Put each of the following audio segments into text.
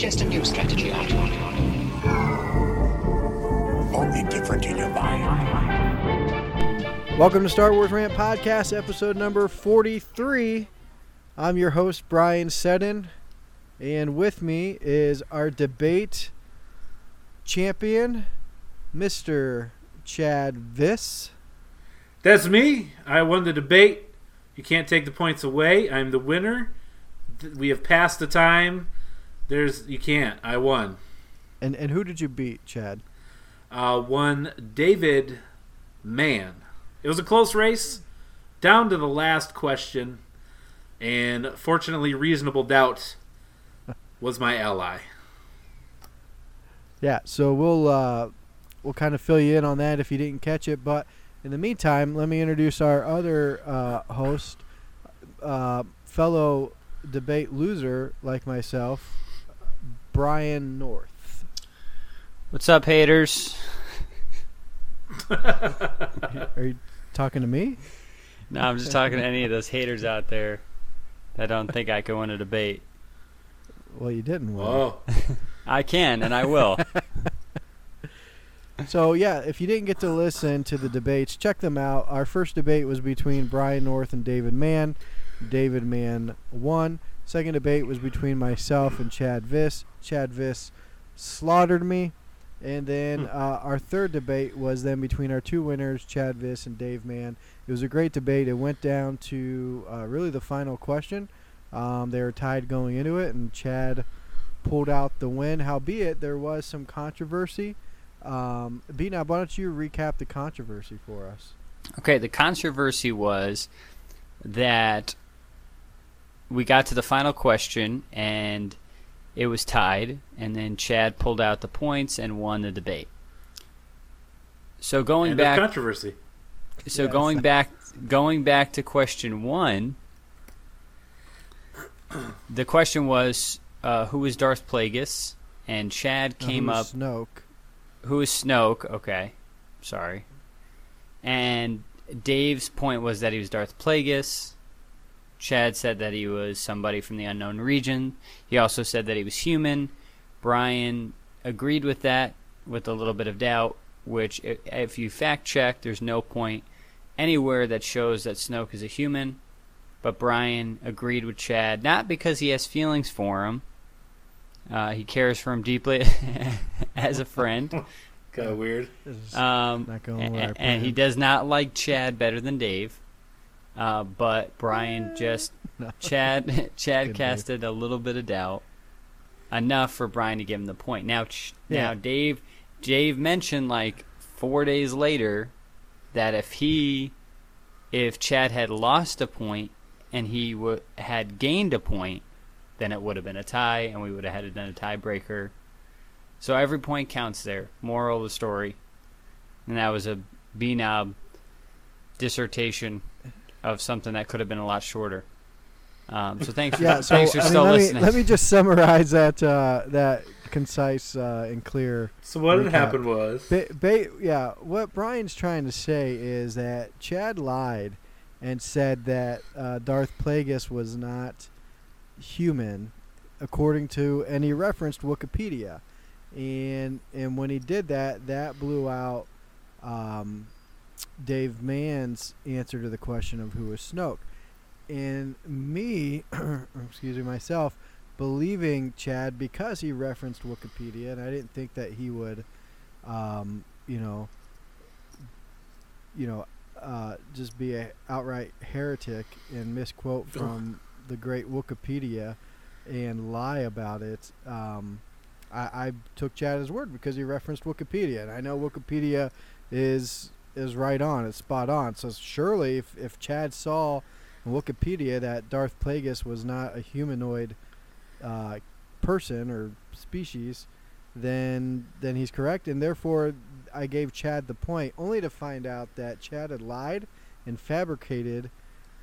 suggest a new strategy, Artyom. Only different in your mind. Welcome to Star Wars Rant Podcast, episode number 43. I'm your host, Brian Seddon, and with me is our debate champion, Mr. Chad Viss. That's me. I won the debate. You can't take the points away. I'm the winner. We have passed the time. There's you can't. I won. And and who did you beat, Chad? Uh, won David Mann. It was a close race, down to the last question, and fortunately, reasonable doubt was my ally. Yeah, so we'll uh, we'll kind of fill you in on that if you didn't catch it. But in the meantime, let me introduce our other uh, host, uh, fellow debate loser like myself, Brian North. What's up, haters? Are you talking to me? No, I'm just talking to any of those haters out there that don't think I can win a debate. Well, you didn't. Win. Whoa! Oh. I can, and I will. So yeah, if you didn't get to listen to the debates, check them out. Our first debate was between Brian North and David Mann. David Mann won. Second debate was between myself and Chad Viss. Chad Viss slaughtered me. And then uh, our third debate was then between our two winners, Chad Viss and Dave Mann. It was a great debate. It went down to uh, really the final question. Um, they were tied going into it, and Chad pulled out the win. Howbeit, there was some controversy. Um, B, now why don't you recap the controversy for us? Okay, the controversy was that we got to the final question and it was tied, and then Chad pulled out the points and won the debate. So going End of back, controversy. so Yes. going back, going back to question one. The question was, uh, who was Darth Plagueis? And Chad Now, came who's up Snoke. who is Snoke? Okay, sorry. And Dave's point was that he was Darth Plagueis. Chad said that he was somebody from the unknown region. He also said that he was human. Brian agreed with that with a little bit of doubt, which, if you fact check, there's no point anywhere that shows that Snoke is a human. But Brian agreed with Chad, not because he has feelings for him. Uh, he cares for him deeply as a friend. Kind of weird. Um, not going a- where I a- and he does not like Chad better than Dave. Uh, but Brian just No. Chad Chad Good casted a little bit of doubt, enough for Brian to give him the point. Now Yeah. now Dave Dave mentioned like four days later that if he if Chad had lost a point and he w- had gained a point, then it would have been a tie, and we would have had to done a tiebreaker. So every point counts there. Moral of the story. And that was a B knob dissertation of something that could have been a lot shorter. Um, so thanks for, yeah, so thanks for I mean, still let, me, listening. let me just summarize that uh, that concise uh, and clear. So what had happened was Ba- ba- yeah, what Brian's trying to say is that Chad lied and said that uh, Darth Plagueis was not human, according to, and he referenced Wikipedia, and and when he did that, that blew out um, Dave Mann's answer to the question of who was Snoke, and me, excuse me, myself, believing Chad because he referenced Wikipedia, and I didn't think that he would um, you know, you know, uh, just be a outright heretic and misquote from the great Wikipedia and lie about it. Um, I, I took Chad his word because he referenced Wikipedia, and I know Wikipedia is is right on, it's spot on. So surely, if if Chad saw in Wikipedia that Darth Plagueis was not a humanoid uh, person or species, then then he's correct, and therefore I gave Chad the point, only to find out that Chad had lied and fabricated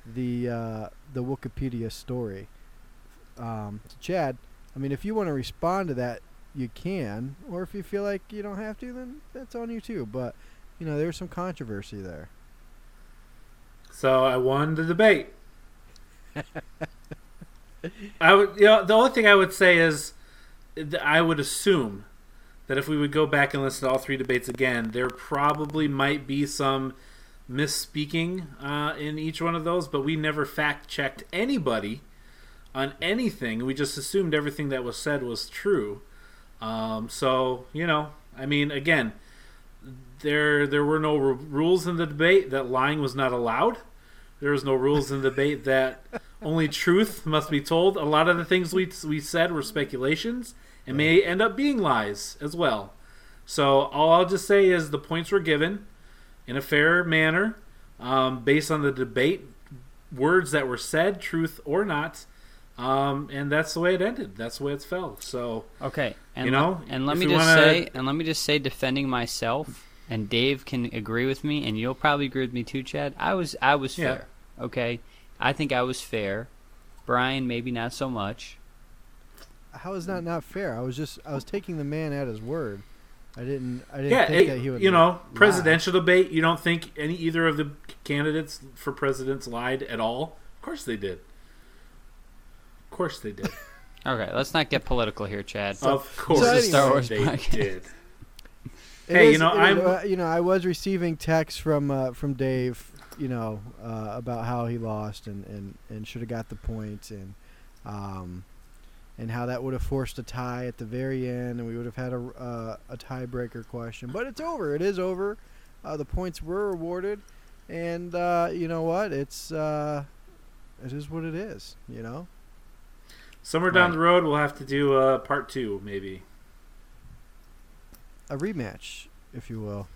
the uh, the Wikipedia story. Um, so Chad, I mean, if you want to respond to that, you can, or if you feel like you don't have to, then that's on you too. But you know, there was some controversy there. So I won the debate. I would, you know, the only thing I would say is, I would assume that if we would go back and listen to all three debates again, there probably might be some misspeaking uh, in each one of those, but we never fact checked anybody on anything. We just assumed everything that was said was true. Um, so you know, I mean, again, there there were no r- rules in the debate that lying was not allowed. There was no rules in the debate that only truth must be told. A lot of the things we we said were speculations and may end up being lies as well. So all I'll just say is the points were given in a fair manner, um, based on the debate, words that were said, truth or not, um, and that's the way it ended. That's the way it's fell. So Okay, and You le- know, and let me just wanna- say, and let me just say, defending myself, and Dave can agree with me, and you'll probably agree with me too, Chad. I was, I was Yeah. fair. Okay, I think I was fair. Brian, maybe not so much. How is that not fair? I was just I was taking the man at his word. I didn't I didn't yeah, think it- that he would you know, lie. presidential debate. You don't think any either of the candidates for presidents lied at all? Of course they did. Of course they did. Okay, let's not get political here, Chad. of course so Star anyway- Wars they podcast. did. It Hey, you know, I'm- uh, you know I was receiving texts from uh, from Dave, you know, uh, about how he lost and and and should have got the points and um and how that would have forced a tie at the very end and we would have had a uh, a tiebreaker question. But it's over. It is over. Uh, the points were awarded, and uh, you know what? It's uh, it is what it is. You know. Somewhere down Right. the road, we'll have to do uh, part two, maybe. A rematch, if you will.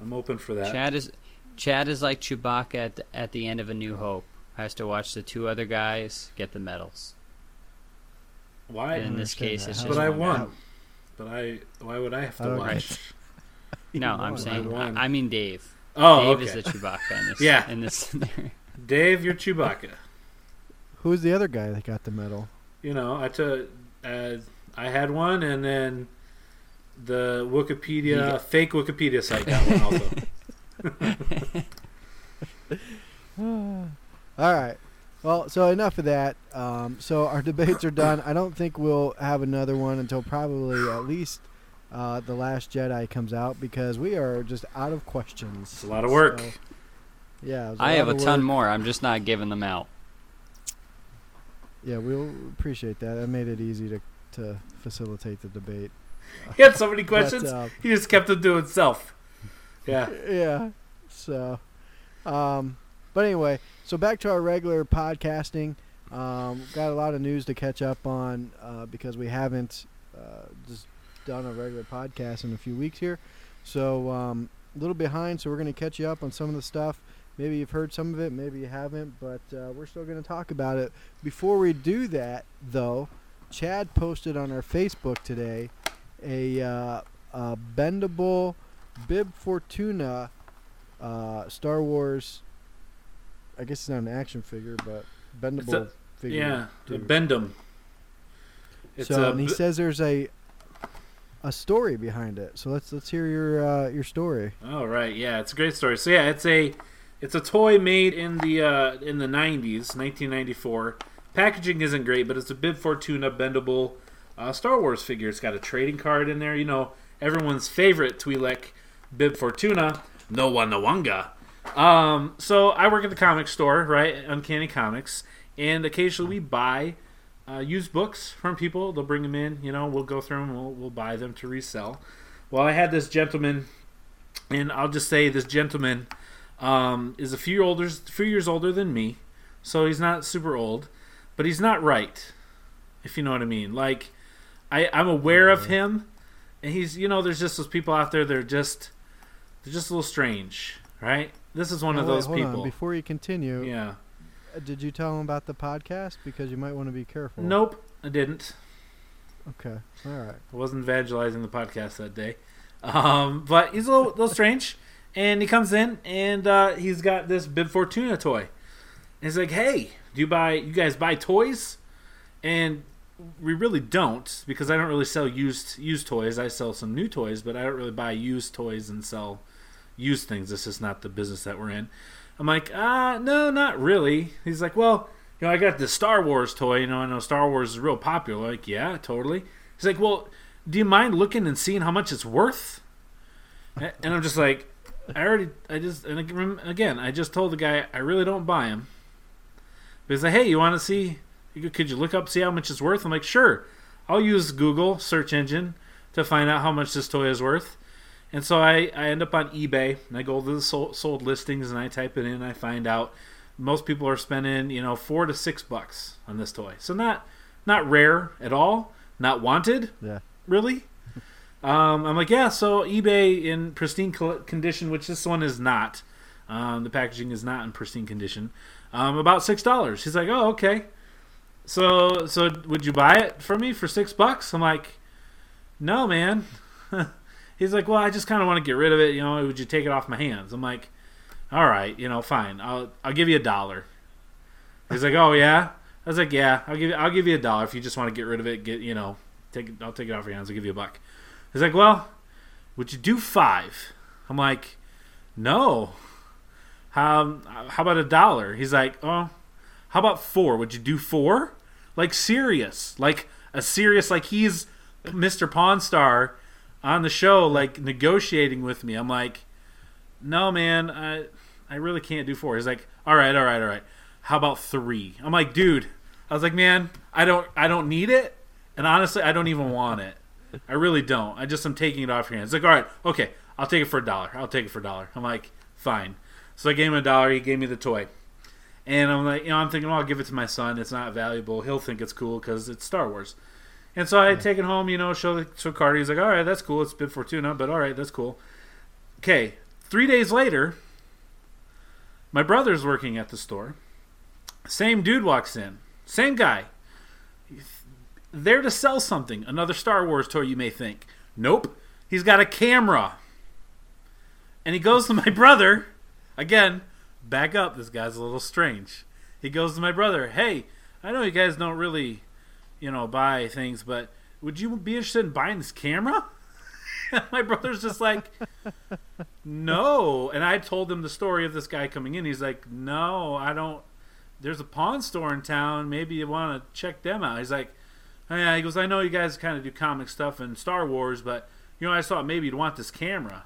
I'm open for that. Chad is, Chad is like Chewbacca at the, at the end of A New Hope. Has to watch the two other guys get the medals. Why? And in this case, that. it's just But I one guy. won. But I, why would I have to don't watch? get No, You I'm saying, won. I, I mean Dave. Oh, Dave okay. is the Chewbacca in this. Yeah. In this scenario. Dave, you're Chewbacca. Who's the other guy that got the medal? You know, I took. Uh, I had one, and then the Wikipedia You fake Wikipedia site got one also. All right. Well, so enough of that. Um, so our debates are done. I don't think we'll have another one until probably at least uh, the Last Jedi comes out because we are just out of questions. It's a lot of work. So, yeah, it was I have a lot of ton more. I'm just not giving them out. Yeah, we'll appreciate that. That made it easy to to facilitate the debate. he had so many questions. But, uh, he just kept them to himself. Yeah. yeah. So, um, but anyway, so back to our regular podcasting. Um, got a lot of news to catch up on uh, because we haven't uh, just done a regular podcast in a few weeks here. So um, a little behind. So we're going to catch you up on some of the stuff. Maybe you've heard some of it, maybe you haven't, but uh, we're still going to talk about it. Before we do that, though, Chad posted on our Facebook today a, uh, a bendable Bib Fortuna uh, Star Wars. I guess it's not an action figure, but bendable a- figure. Yeah. dude. Bendum. It's so a and he says there's a a story behind it. So let's let's hear your uh, your story. Oh right, yeah, it's a great story. So yeah, it's a it's a toy made in the uh, in the '90s, 1994. Packaging isn't great, but it's a Bib Fortuna bendable uh, Star Wars figure. It's got a trading card in there. You know, everyone's favorite Twi'lek Bib Fortuna, No Wanga. Um, so I work at the comic store, right? Uncanny Comics, and occasionally we buy uh, used books from people. They'll bring them in. You know, we'll go through them. We'll, we'll buy them to resell. Well, I had this gentleman, and I'll just say this gentleman um, is a few older, a few years older than me, so he's not super old, but he's not right, if you know what I mean. Like, I, I'm aware of him, and he's, you know, there's just those people out there that are just, they're just a little strange, right? This is one Now, of wait, those hold on. people. Before you continue, Yeah. uh, did you tell him about the podcast? Because you might want to be careful. Nope, I didn't. Okay. All right. I wasn't evangelizing the podcast that day. Um, but he's a little, little strange. And he comes in and uh, he's got this Bib Fortuna toy. And he's like, hey, do you buy, you guys buy toys? And we really don't because I don't really sell used used toys. I sell some new toys, but I don't really buy used toys and sell used things. This is not the business that we're in. I'm like, ah, no, not really. He's like, well, you know, I got this Star Wars toy. You know, I know Star Wars is real popular. Like, yeah, totally. He's like, "Well, do you mind looking and seeing how much it's worth?" And I'm just like, I already, I just, and again, I just told the guy I really don't buy him. But he's like, "Hey, you want to see? Could you look up see how much it's worth?" I'm like, "Sure." I'll use Google search engine to find out how much this toy is worth. And so I, I end up on eBay and I go to the sold, sold listings and I type it in and I find out most people are spending you know four to six bucks on this toy. So not not rare at all, not wanted Yeah. really. Um, I'm like, yeah. So eBay in pristine condition, which this one is not. Um, the packaging is not in pristine condition. Um, about six dollars. He's like, oh, okay. So, so would you buy it for me for six bucks? I'm like, no, man. He's like, well, I just kind of want to get rid of it. You know, would you take it off my hands? I'm like, all right, you know, fine. I'll I'll give you a dollar. He's like, oh yeah. I was like, yeah, I'll give you I'll give you a dollar if you just want to get rid of it. Get you know, take it. I'll take it off your hands. I'll give you a buck. He's like, well, would you do five? I'm like, no. How how about a dollar? He's like, oh, how about four? Would you do four? Like serious, like a serious, like he's Mr. Pawn Star on the show, like negotiating with me. I'm like, no, man, I I really can't do four. He's like, all right, all right, all right. How about three? I'm like, dude. I was like, man, I don't I don't need it, and honestly, I don't even want it. I really don't. I just am taking it off your hands. Like, all right, okay, I'll take it for a dollar. I'll take it for a dollar. I'm like, fine. So I gave him a dollar. He gave me the toy. And I'm like, you know, I'm thinking, well, I'll give it to my son. It's not valuable. He'll think it's cool because it's Star Wars. And so I had taken home, you know, show show Carter. He's like, all right, that's cool. It's Bib Fortuna, but all right, that's cool. Okay, three days later, my brother's working at the store. Same dude walks in. Same guy. There to sell something. Another Star Wars toy, you may think. Nope. He's got a camera. And he goes to my brother. Again, back up. This guy's a little strange. He goes to my brother. Hey, I know you guys don't really, you know, buy things, but would you be interested in buying this camera? my brother's just like, no. And I told him the story of this guy coming in. He's like, no, I don't. There's a pawn store in town. Maybe you want to check them out. He's like, yeah. He goes, I know you guys kind of do comic stuff and Star Wars, but you know, I thought maybe you'd want this camera.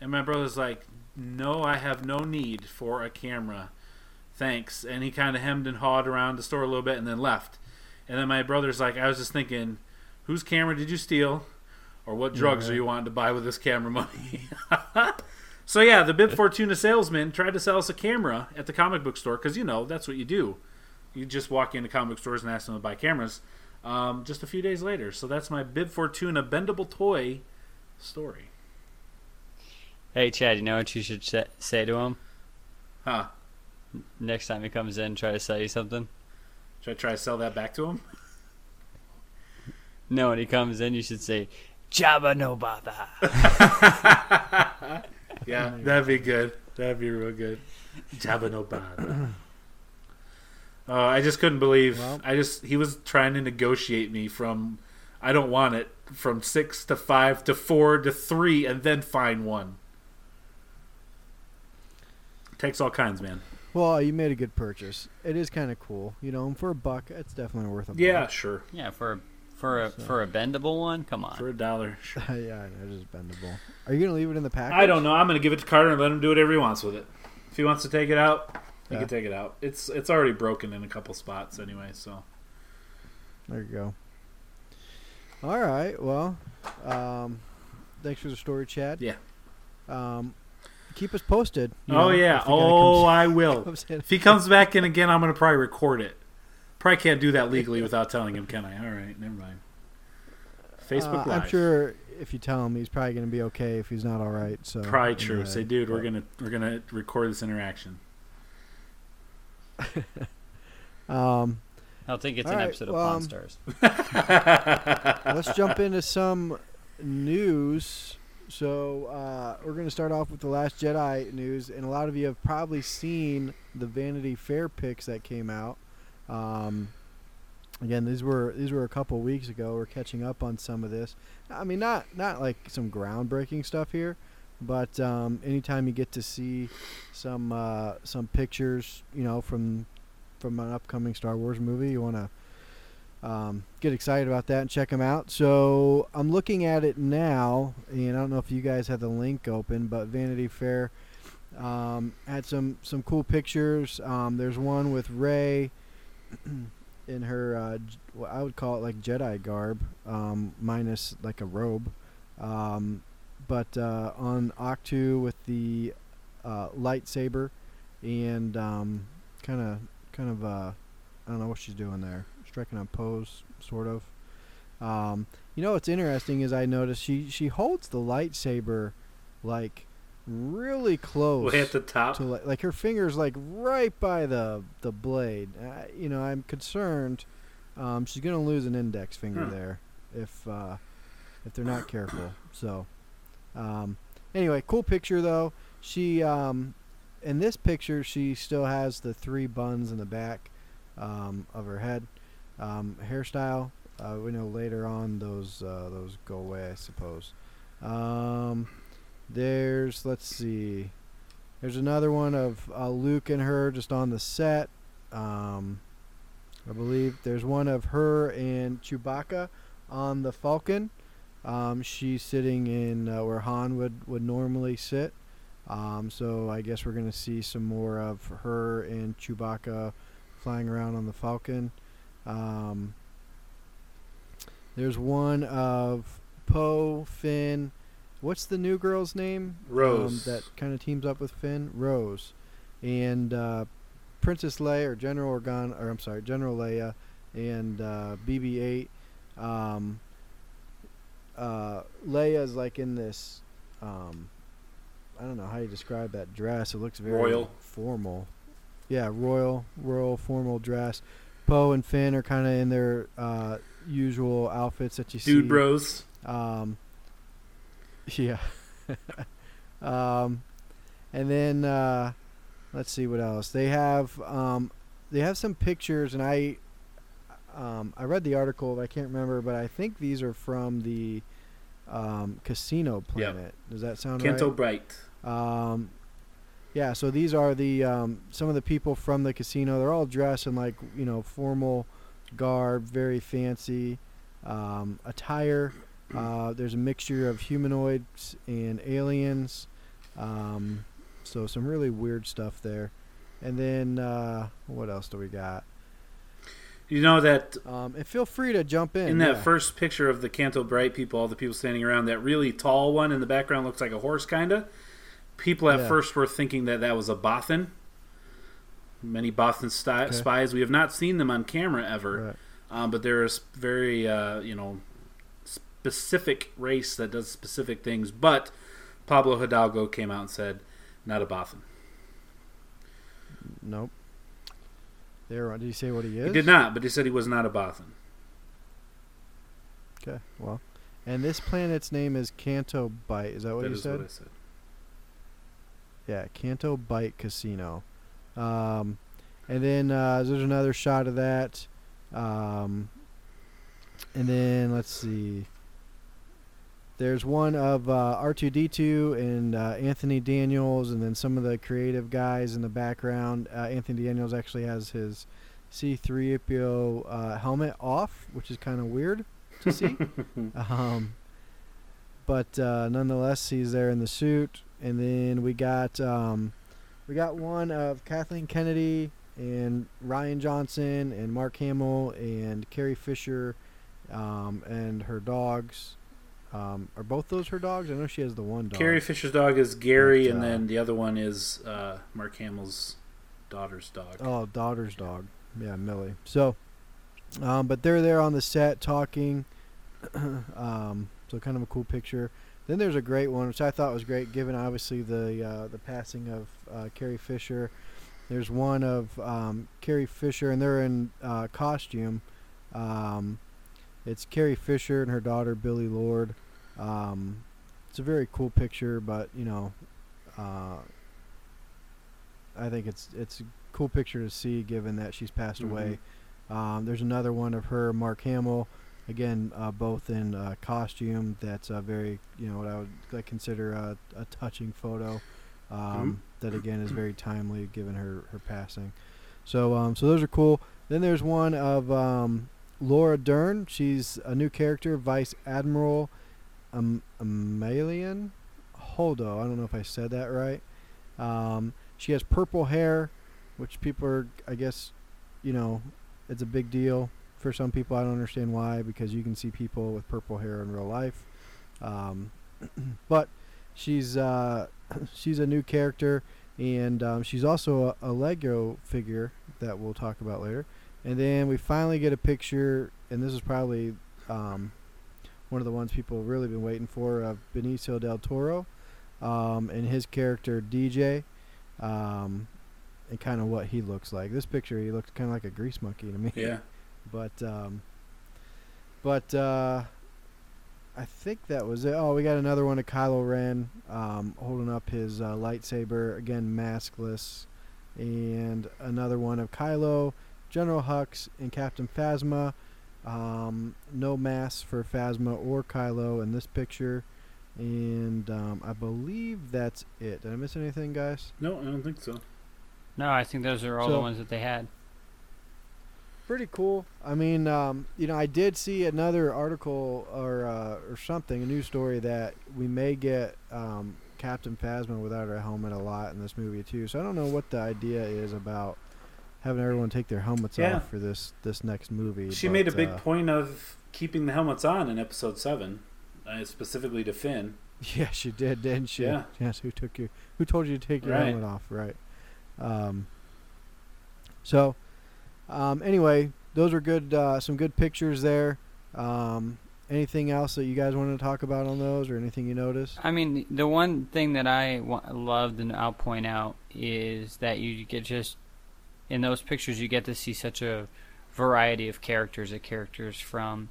And my brother's like, no, I have no need for a camera. Thanks. And he kind of hemmed and hawed around the store a little bit and then left. And then my brother's like, I was just thinking, whose camera did you steal? Or what drugs Yeah. are you wanting to buy with this camera money? so yeah, the Bib Fortuna salesman tried to sell us a camera at the comic book store because you know that's what you do. You just walk into comic stores and ask them to buy cameras. Um, just a few days later, so that's my Bib Fortuna bendable toy story. Hey, Chad, you know what you should say to him Huh? next time he comes in? Try to sell you something. Should I try to sell that back to him? No, when he comes in, you should say, "Jabba no bother." Yeah, that'd be good. That'd be real good. Jabba no bother. Oh, I just couldn't believe. Well- I just he was trying to negotiate me from I don't want it from six to five to four to three and then find one. Takes all kinds, man. Well, you made a good purchase. It is kind of cool, you know. And for a buck, it's definitely worth a buck. Yeah, buck. sure. yeah, for a, for a for a bendable one. Come on. For a dollar. Sure. yeah, it's just bendable. Are you gonna leave it in the package? I don't know. I'm gonna give it to Carter and let him do whatever he wants with it. If he wants to take it out, he Yeah. can take it out. It's it's already broken in a couple spots anyway, so There you go. All right. Well, um, thanks for the story, Chad. Yeah. Um, keep us posted. you Oh know, yeah. if the guy Oh, comes- I will. If he comes back in again, I'm gonna probably record it. Probably can't do that legally without telling him, can I? All right, never mind. Facebook Uh, Live. I'm sure if you tell him, he's probably gonna be okay. If he's not all right, so Probably true. uh, Say, dude, we're gonna we're gonna record this interaction. Um, I'll think it's All an right, episode well, of Pawn um, Stars. let's jump into some news. So uh, we're going to start off with the Last Jedi news, and a lot of you have probably seen the Vanity Fair picks that came out. Um, again, these were these were a couple weeks ago. We're catching up on some of this. I mean, not not like some groundbreaking stuff here, but um, anytime you get to see some uh, some pictures, you know, from from an upcoming Star Wars movie, you want to um, get excited about that and check them out. So I'm looking at it now, and I don't know if you guys have the link open, but Vanity Fair um, had some some cool pictures. Um, there's one with Rey in her, uh, what I would call it like Jedi garb, um, minus like a robe. Um, but uh, on Ahch-To with the uh, lightsaber and kind of kind of uh, I don't know what she's doing there, striking a pose sort of. Um, you know what's interesting is I noticed she she holds the lightsaber like really close Way at the top. to like, like her fingers like right by the the blade. Uh, you know, I'm concerned um, she's gonna lose an index finger Hmm. there if uh, if they're not careful. So um, anyway, cool picture though. She um, in this picture she still has the three buns in the back um, of her head. Um, hairstyle. Uh, we know later on those uh, those go away, I suppose. Um, there's let's see. There's another one of uh, Luke and her just on the set. Um, I believe there's one of her and Chewbacca on the Falcon. Um, she's sitting in uh, where Han would, would normally sit. Um, so I guess we're going to see some more of her and Chewbacca flying around on the Falcon. Um, there's one of Poe, Finn. What's the new girl's name? Rose. Um, that kind of teams up with Finn. Rose. And uh, Princess Leia, or General Organa, or I'm sorry, General Leia, and uh, BB-8. Um, uh, Leia's like in this. Um, I don't know how you describe that dress. It looks very Royal. formal. Yeah, royal, royal formal dress. Poe and Finn are kind of in their uh, usual outfits that you see. Dude bros. Um, yeah. um, and then uh, let's see what else they have. Um, they have some pictures, and I um, I read the article, but I can't remember. But I think these are from the um, Casino Planet. Does that sound Canto right? Bright. Um, yeah, so these are the um, some of the people from the casino. They're all dressed in like you know formal garb, very fancy um, attire. Uh, there's a mixture of humanoids and aliens. Um, so some really weird stuff there. And then uh, what else do we got? You know that Um, and feel free to jump in. in that yeah. first picture of the Canto Bright people, all the people standing around, that really tall one in the background looks like a horse, kinda. People at Yeah. first were thinking that that was a Bothan. Many Bothan sti- Okay. spies. We have not seen them on camera ever, Right. um, but they're very, uh, you know, specific race that does specific things. But Pablo Hidalgo came out and said, "Not a Bothan." Nope. There. Did he say what he is? He did not, but he said he was not a Bothan. Okay. Well, and this planet's name is Canto Bight. Is that what That you is said? what I said. Yeah, Canto Bight Casino. Um, and then uh, there's another shot of that. Um, and then let's see. There's one of uh, R2D2 and uh, Anthony Daniels, and then some of the creative guys in the background. Uh, Anthony Daniels actually has his C3PO uh, helmet off, which is kind of weird to see. Um, but uh, nonetheless, he's there in the suit, and then we got um, we got one of Kathleen Kennedy and Rian Johnson and Mark Hamill and Carrie Fisher um, and her dogs. Um, are both those her dogs? I know she has the one dog. Carrie Fisher's dog is Gary, and uh, then the other one is uh, Mark Hamill's daughter's dog. Oh, daughter's dog. Yeah, Millie. So, um, but they're there on the set talking. um, so kind of a cool picture. Then there's a great one, which I thought was great, given obviously the uh, the passing of uh, Carrie Fisher. There's one of um, Carrie Fisher, and they're in uh, costume. Um, it's Carrie Fisher and her daughter Billie Lourd. Um, it's a very cool picture, but you know, uh, I think it's it's a cool picture to see, given that she's passed away. Um, there's another one of her, Mark Hamill, again, uh, both in uh, costume. That's a very, you know, what I would like, consider a, a touching photo. Um, That again is very timely, given her her passing. So, um, so those are cool. Then there's one of um, Laura Dern. She's a new character, Vice Admiral um, Amalian Holdo. I don't know if I said that right. Um, she has purple hair, which people are, I guess, you know, it's a big deal for some people. I don't understand why, because you can see people with purple hair in real life. Um, but she's uh, she's a new character, and um, she's also a, a Lego figure that we'll talk about later. And then we finally get a picture, and this is probably um, one of the ones people have really been waiting for of Benicio del Toro um, and his character DJ, um, and kind of what he looks like. This picture, he looks kind of like a grease monkey to me. Yeah. But um, but uh, I think that was it. Oh, we got another one of Kylo Ren um, holding up his uh, lightsaber again, maskless, and another one of Kylo, General Hux, and Captain Phasma. Um, no mask for Phasma or Kylo in this picture, and um, I believe that's it. Did I miss anything, guys? No, I don't think so. No, I think those are all the ones that they had. Pretty cool. I mean, um, you know, I did see another article or uh, or something, a news story that we may get um, Captain Phasma without her helmet a lot in this movie too. So I don't know what the idea is about having everyone take their helmets Yeah. off for this this next movie. She but, made a big uh, point of keeping the helmets on in episode seven, uh, specifically to Finn. Yeah, she did, didn't she? Yeah. Yes. Who took you? Who told you to take your Right. helmet off? Right. Um. So, um. Anyway, those are good. Uh, some good pictures there. Um. Anything else that you guys wanted to talk about on those, or anything you noticed? I mean, the one thing that I wa- loved and I'll point out is that you get just in those pictures you get to see such a variety of characters. Of characters from,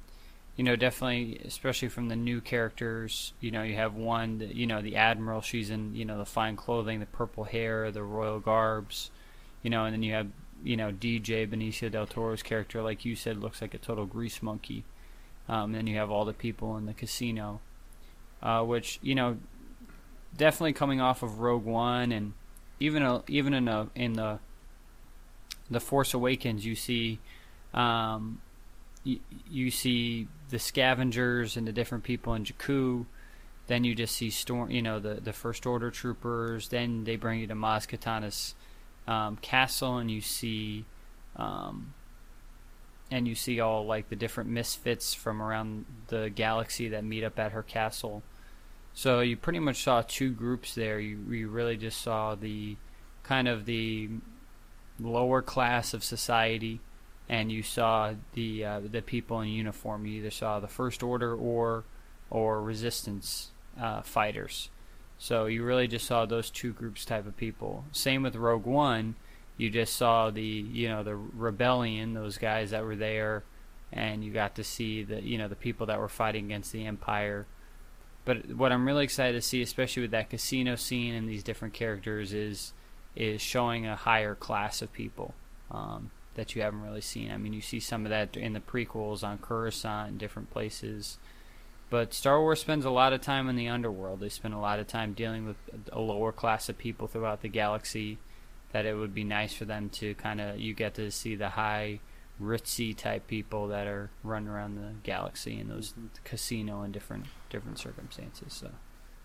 you know, definitely, especially from the new characters. You know, you have one, that, you know, the admiral. She's in, you know, the fine clothing, the purple hair, the royal garbs. You know, and then you have, you know, DJ Benicio del Toro's character, like you said, looks like a total grease monkey. Um, then you have all the people in the casino uh, which you know definitely coming off of Rogue One and even a, even in a, in the the Force Awakens you see um, you, you see the scavengers and the different people in Jakku then you just see storm you know the the first order troopers then they bring you to Maz Kanata's um, castle and you see um, and you see all like the different misfits from around the galaxy that meet up at her castle. So you pretty much saw two groups there. You, you really just saw the kind of the lower class of society, and you saw the uh, the people in uniform. You either saw the First Order or or Resistance uh, fighters. So you really just saw those two groups type of people. Same with Rogue One. You just saw the you know the rebellion those guys that were there and you got to see the you know the people that were fighting against the empire. But what i'm really excited to see especially with that casino scene and these different characters is is showing a higher class of people um, that you haven't really seen. I mean you see some of that in the prequels on coruscant and different places but Star Wars spends a lot of time in the underworld. They spend a lot of time dealing with a lower class of people throughout the galaxy that it would be nice for them to kind of you get to see the high ritzy type people that are running around the galaxy in those casino and different different circumstances so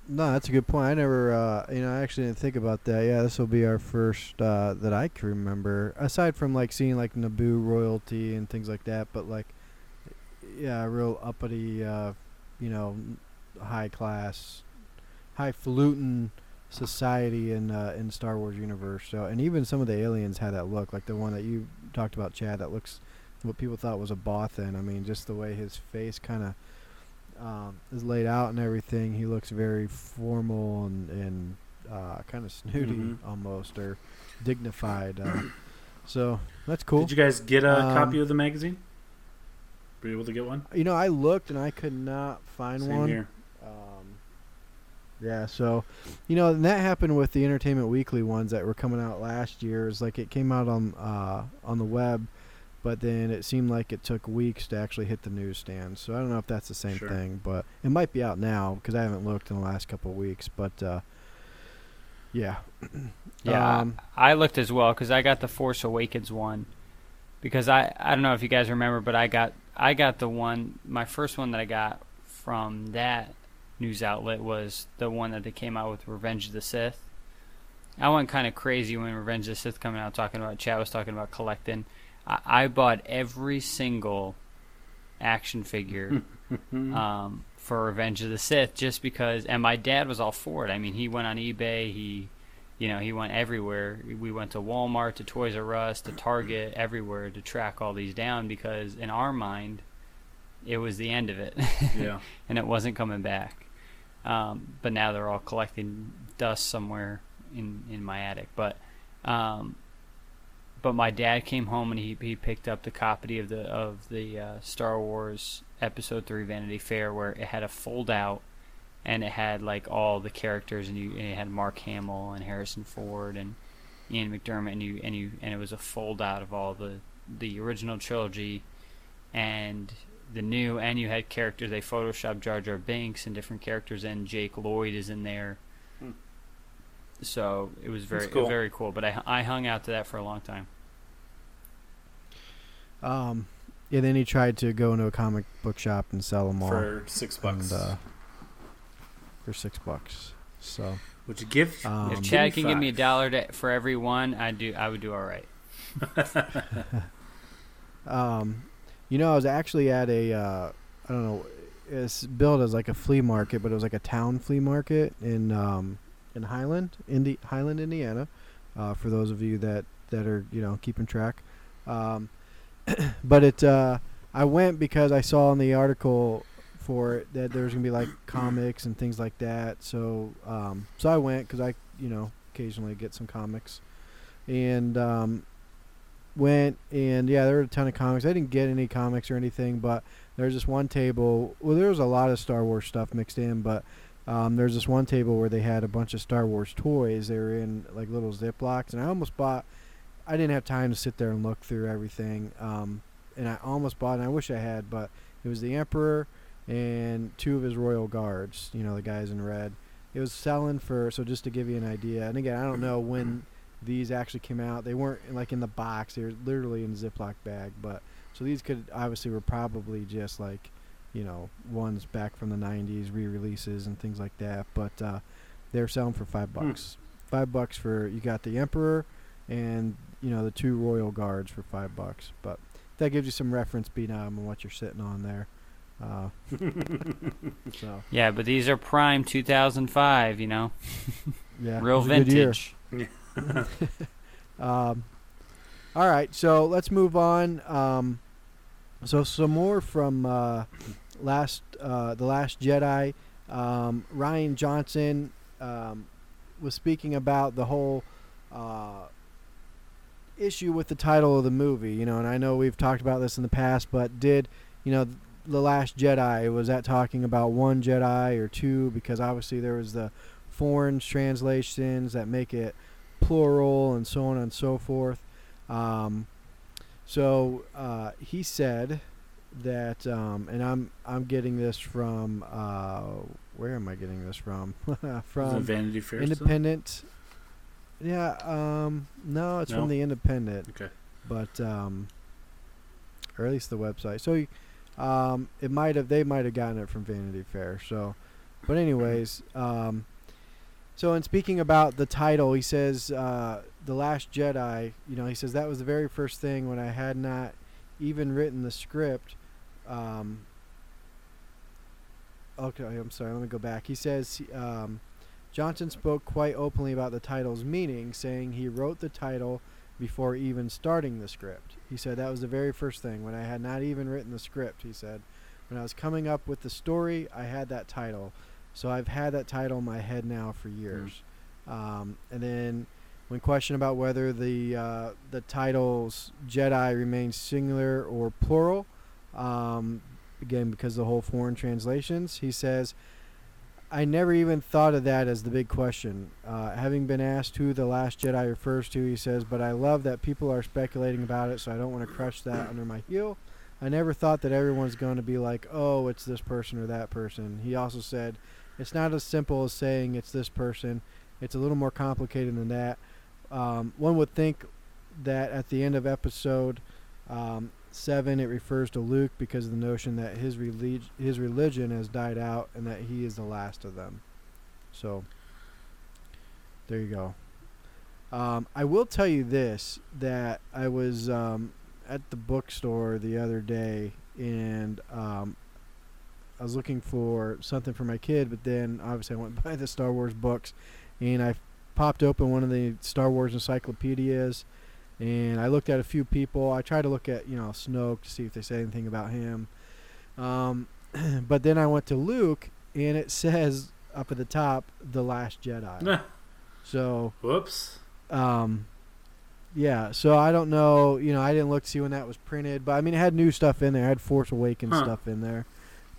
No, that's a good point. I never, uh, you know, I actually didn't think about that. Yeah, this will be our first uh, that I can remember, aside from like seeing like Naboo royalty and things like that. But like, yeah, real uppity, uh, you know, high class, highfalutin society in uh, in Star Wars universe. So, and even some of the aliens had that look, like the one that you talked about, Chad. That looks what people thought was a Bothan. I mean, just the way his face kind of um, is laid out and everything. He looks very formal and and uh, kind of snooty Mhm. almost or dignified. Uh, so that's cool. Did you guys get a Um, copy of the magazine? Were you able to get one? You know, I looked and I could not find Same one. here. Um, yeah, so you know, and that happened with the Entertainment Weekly ones that were coming out last year. Is like it came out on uh, on the web, but then it seemed like it took weeks to actually hit the newsstand. So I don't know if that's the same Sure. thing, but it might be out now because I haven't looked in the last couple of weeks. But uh, yeah, yeah Um, I, I looked as well because i got the force awakens one because i i don't know if you guys remember but i got I got the one. My first one that I got from that news outlet was the one that they came out with, Revenge of the Sith. I went kind of crazy when Revenge of the Sith coming out, talking about. Chad was talking about collecting. I, I bought every single action figure um, for Revenge of the Sith just because, and my dad was all for it. I mean, he went on eBay. He, you know, he went everywhere. We went to Walmart, to Toys R Us, to Target, everywhere to track all these down because in our mind, it was the end of it. Yeah. and it wasn't coming back. Um, but now they're all collecting dust somewhere in in my attic. But um, but my dad came home and he he picked up the copy of the of the uh, Star Wars Episode Three Vanity Fair where it had a fold out and it had like all the characters and you and it had Mark Hamill and Harrison Ford and Ian McDermott and you and you and it was a fold out of all the the original trilogy and the new and you had characters they photoshopped Jar Jar Binks and different characters and Jake Lloyd is in there. Hmm. So it was very cool. very cool. But I I hung out to that for a long time. Um, yeah. Then he tried to go into a comic book shop and sell them all For six bucks. And, uh, for six bucks. So Would you give? Um, if Chad me can give me a dollar to, for every one, I do I would do all right. Um, you know, I was actually at a, uh, I don't know, it's billed as like a flea market, but it was like a town flea market in um, in Highland, Indi- Highland, Indiana. Uh, for those of you that that are you know keeping track, um, but it uh, I went because I saw in the article for it that there's gonna be like comics and things like that. So um, so I went because I you know occasionally get some comics, and um, went and yeah, there were a ton of comics. I didn't get any comics or anything, but there's this one table. Well, there was a lot of Star Wars stuff mixed in, but um, there's this one table where they had a bunch of Star Wars toys. They were in like little Ziplocs, and I almost bought. I didn't have time to sit there and look through everything, um, and I almost bought. And I wish I had, but it was the Emperor and two of his royal guards. You know, the guys in red. It was selling for so just to give you an idea. And again, I don't know when these actually came out. They weren't like in the box. They were literally in a Ziploc bag. But so these could obviously were probably just like, you know, ones back from the '90s, re-releases and things like that. But uh, they're selling for five Hmm. bucks. Five bucks for you got the Emperor and you know the two royal guards for five bucks. But that gives you some reference, beat on what you're sitting on there. Uh, so Yeah, but these are prime 2005. You know, yeah, real it was a good year. vintage. Um, all right, so let's move on. Um, so some more from uh, last uh, the Last Jedi. Um, Rian Johnson um, was speaking about the whole uh, issue with the title of the movie. You know, and I know we've talked about this in the past, but did you know the Last Jedi was that talking about one Jedi or two? Because obviously there was the foreign translations that make it plural and so on and so forth. Um, so uh, he said that, um, and I'm I'm getting this from uh, where am I getting this from? From Vanity Fair. Independent. Yeah, um, no, it's No? from the Independent, Okay. but um, or at least the website. So, um, it might have they might have gotten it from Vanity Fair. So, but anyways, um, so in speaking about the title, he says uh, the Last Jedi. You know, he says that was the very first thing when I had not even written the script. Um, okay, I'm sorry. Let me go back. He says um, Johnson spoke quite openly about the title's meaning, saying he wrote the title before even starting the script. He said that was the very first thing when I had not even written the script. He said when I was coming up with the story, I had that title. So I've had that title in my head now for years. Um, and then when questioned about whether the uh, the titles Jedi remains singular or plural, um, again because of the whole foreign translations, he says, "I never even thought of that as the big question. Uh, having been asked who the Last Jedi refers to, he says, but I love that people are speculating about it, so I don't want to crush that under my heel. I never thought that everyone's going to be like, oh, it's this person or that person. He also said, it's not as simple as saying it's this person. It's a little more complicated than that. Um, one would think that at the end of episode, um, seven, it refers to Luke because of the notion that his relig- his religion has died out and that he is the last of them. So there you go. Um, I will tell you this: that I was um, at the bookstore the other day and um, I was looking for something for my kid, but then obviously I went by the Star Wars books, and I popped open one of the Star Wars encyclopedias, and I looked at a few people. I tried to look at you know Snoke to see if they said anything about him, um, but then I went to Luke, and it says up at the top, "The Last Jedi." so Whoops. um, yeah, so I don't know. You know, I didn't look to see when that was printed, but I mean, it had new stuff in there. It had Force Awakens Huh. stuff in there,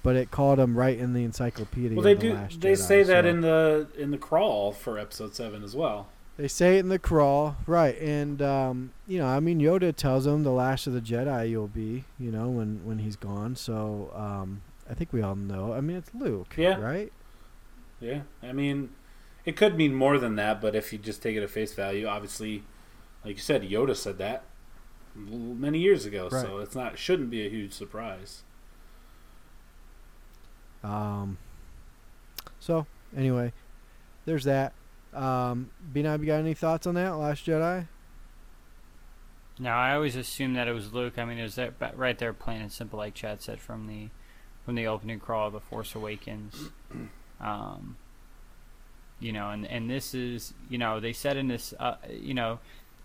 but it called them right in the encyclopedia. Well, they The do. They Jedi, say that in the in the crawl for episode seven as well. They say it in the crawl, right? And um, you know, I mean, Yoda tells him the last of the Jedi you'll be. You know, when when he's gone. So um, I think we all know. I mean, it's Luke, Yeah. right? Yeah, I mean, it could mean more than that, but if you just take it at face value, obviously, like you said, Yoda said that many years ago, so it's not shouldn't be a huge surprise. Um, so anyway, there's that. Um, B9, you got any thoughts on that Last Jedi? No, I always assumed that it was Luke. I mean, it was that ba- right there, plain and simple, like Chad said from the from the opening crawl of the Force Awakens. Um, you know, and and this is you know they said in this uh, you know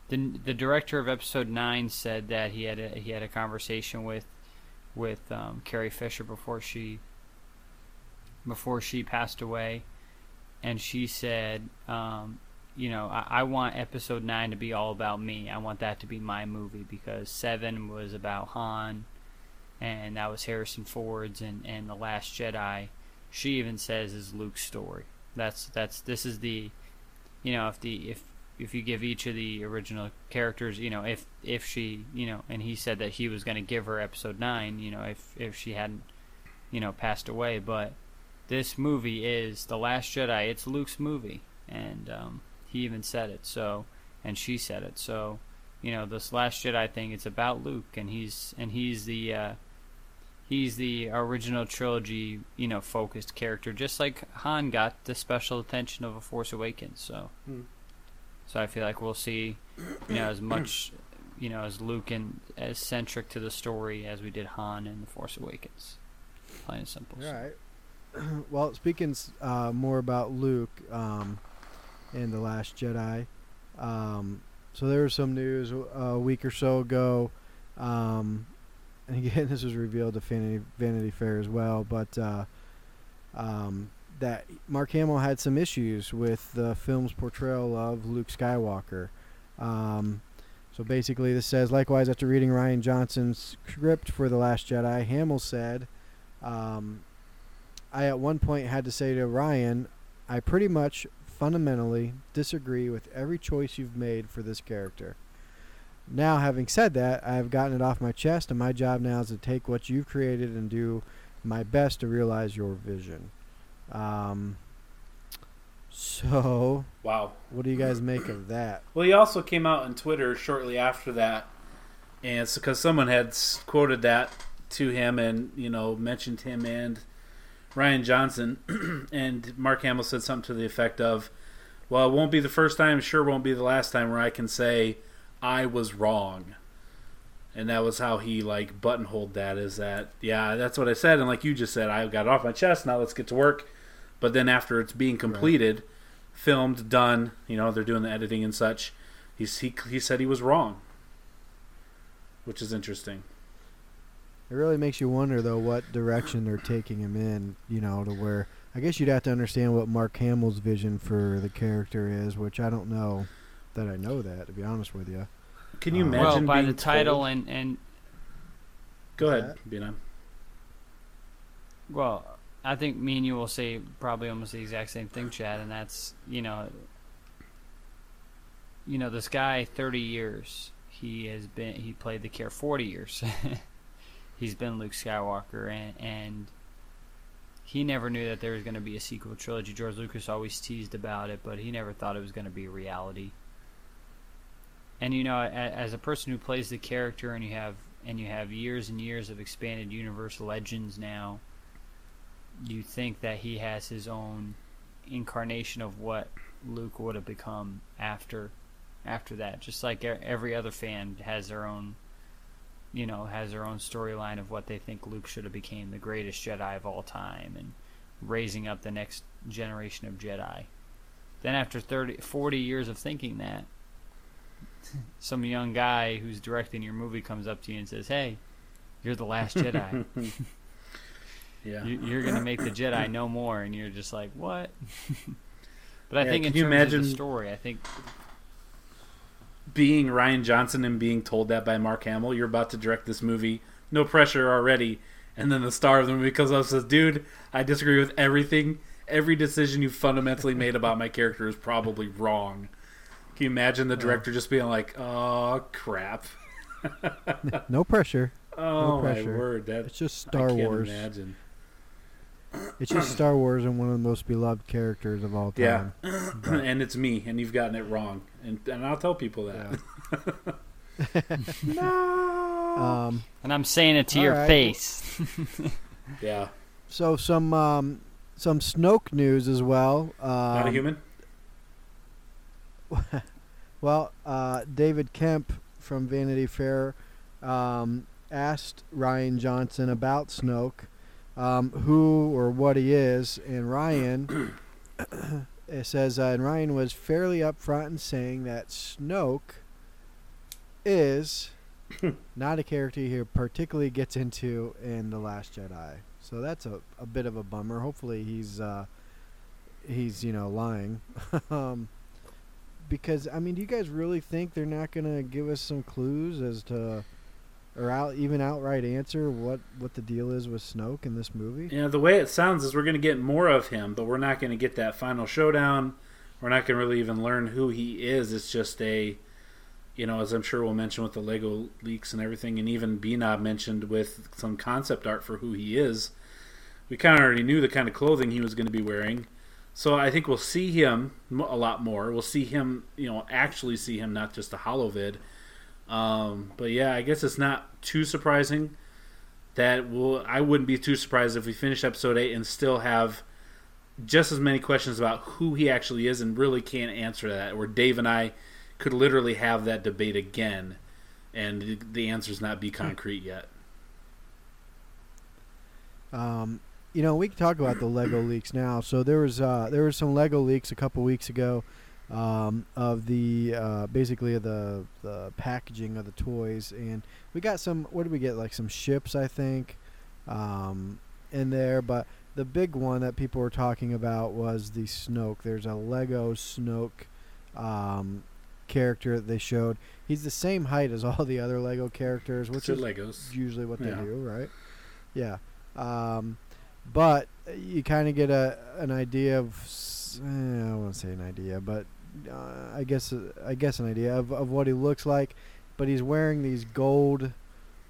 the the director of Episode Nine said that he had a, he had a conversation with with um, Carrie Fisher before she before she passed away, and she said. Um, you know, I, I want episode nine to be all about me. I want that to be my movie because seven was about Han, and that was Harrison Ford's, and and the Last Jedi. She even says is Luke's story. That's that's this is the, you know, if the if if you give each of the original characters, you know, if if she, you know, and he said that he was going to give her episode nine, you know, if if she hadn't, you know, passed away, but this movie is the Last Jedi. It's Luke's movie, and um, he even said it. So, and she said it. So, you know, this Last Jedi thing. It's about Luke, and he's and he's the uh, he's the original trilogy, you know, focused character, just like Han got the special attention of a Force Awakens. So, Hmm. so I feel like we'll see, you know, as much, you know, as Luke and as centric to the story as we did Han in the Force Awakens. Plain and simple. All right. well, speaking uh, more about Luke um, and the Last Jedi, um, so there was some news a week or so ago, um, and again this was revealed to Vanity, Vanity Fair as well, but uh, um, that Mark Hamill had some issues with the film's portrayal of Luke Skywalker. Um, so basically, this says likewise after reading Rian Johnson's script for The Last Jedi, Hamill said. Um, I at one point had to say to Rian, I pretty much fundamentally disagree with every choice you've made for this character. Now, having said that, I have gotten it off my chest, and my job now is to take what you've created and do my best to realize your vision. Um, so, Wow. what do you guys make of that? Well, he also came out on Twitter shortly after that, and it's because someone had quoted that to him and you know mentioned him and Rian Johnson, and Mark Hamill said something to the effect of, "Well, it won't be the first time, sure won't be the last time where I can say I was wrong." And that was how he like buttonholed that. Is that yeah? That's what I said, and like you just said, I got it off my chest. Now let's get to work. But then after it's being completed, filmed, done, you know, they're doing the editing and such. He's, he he said he was wrong, which is interesting. It really makes you wonder, though, what direction they're taking him in. You know, to where I guess you'd have to understand what Mark Hamill's vision for the character is, which I don't know that I know that to be honest with you. Can you Uh, imagine? Well, by being the title told- and and Go ahead, Bina. Well, I think me and you will say probably almost the exact same thing, Chad, and that's you know, you know, this guy, thirty years, he has been, he played the care forty years. He's been Luke Skywalker, and and he never knew that there was going to be a sequel trilogy. George Lucas always teased about it, but he never thought it was going to be a reality. And you know, as a person who plays the character, and you have and you have years and years of expanded universe legends now, you think that he has his own incarnation of what Luke would have become after after that. Just like every other fan has their own you know, has their own storyline of what they think Luke should have became the greatest Jedi of all time and raising up the next generation of Jedi. Then after 30 40 years of thinking that some young guy who's directing your movie comes up to you and says, "Hey, you're the last Jedi. Yeah. You- You're gonna make the Jedi no more," and you're just like, "What?" but I Yeah, think in can you terms of imagine- the story, I think being Rian Johnson and being told that by Mark Hamill, you're about to direct this movie, no pressure already, and then the star of the movie comes up and says, "Dude, I disagree with everything. Every decision you fundamentally made about my character is probably wrong." Can you imagine the director just being like, "Oh crap." No pressure. Oh my pressure. word! That It's just Star Wars. Imagine. It's just Star Wars and one of the most beloved characters of all time. Yeah, time. and it's me, and you've gotten it wrong, and and I'll tell people that. no. Um, and I'm saying it to your right. face. yeah, so some um, some Snoke news as well. Um, not a human. Well, uh, David Kamp from Vanity Fair um, asked Rian Johnson about Snoke, um, who or what he is, and Rian it says, uh, and Rian was fairly upfront in saying that Snoke is not a character he particularly gets into in the Last Jedi. So that's a, a bit of a bummer. Hopefully he's uh, he's you know lying. um, because I mean, do you guys really think they're not gonna give us some clues as to, or out even outright answer what what the deal is with Snoke in this movie? Yeah, the way it sounds is we're going to get more of him, but we're not going to get that final showdown. We're not going to really even learn who he is. It's just a, you know, as I'm sure we'll mention with the Lego leaks and everything, and even Bnob mentioned with some concept art for who he is. We kind of already knew the kind of clothing he was going to be wearing. So I think we'll see him a lot more. We'll see him, you know, actually see him, not just a holovid. Um, but yeah, I guess it's not too surprising that will I wouldn't be too surprised if we finish episode eight and still have just as many questions about who he actually is and really can't answer that. Where Dave and I could literally have that debate again, and the answers not be concrete yet. Um, you know, we can talk about the Lego leaks now. So there was uh, there was some Lego leaks a couple weeks ago um, of the uh, basically of the the packaging of the toys, and we got some. What did we get? Like some ships, I think, um, in there. But the big one that people were talking about was the Snoke. There's a Lego Snoke um, character that they showed. He's the same height as all the other Lego characters, which is Legos. usually what they Yeah. do, right? Yeah. Um, but you kind of get a an idea of eh, I won't say an idea, but uh, I guess uh, I guess an idea of, of what he looks like. But he's wearing these gold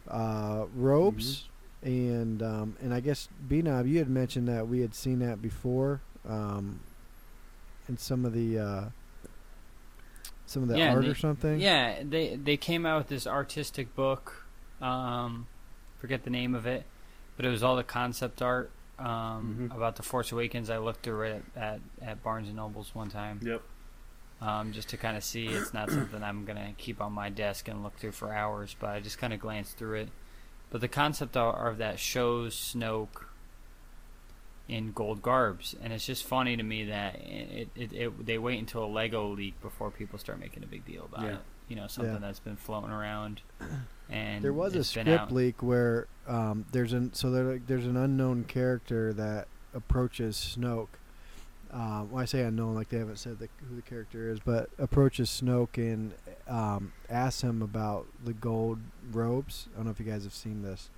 uh, robes, and um, and I guess Bnob, you had mentioned that we had seen that before um, in some of the uh, some of the Yeah, art they- or something. Yeah, they they came out with this artistic book. Um, forget the name of it, but it was all the concept art um, Mhm. about the Force Awakens. I looked through it at, at Barnes and Nobles one time, Yep. Um, just to kind of see. It's not something I'm gonna keep on my desk and look through for hours, but I just kind of glanced through it. But the concept art of that shows Snoke in gold garbs, and it's just funny to me that it, it, it they wait until a Lego leak before people start making a big deal about Yeah. it. You know, something Yeah. that's been floating around. And There was a script leak where um, there's an so there, there's an unknown character that approaches Snoke. Um, when I say unknown, like they haven't said the, who the character is, but approaches Snoke and um, asks him about the gold robes. I don't know if you guys have seen this.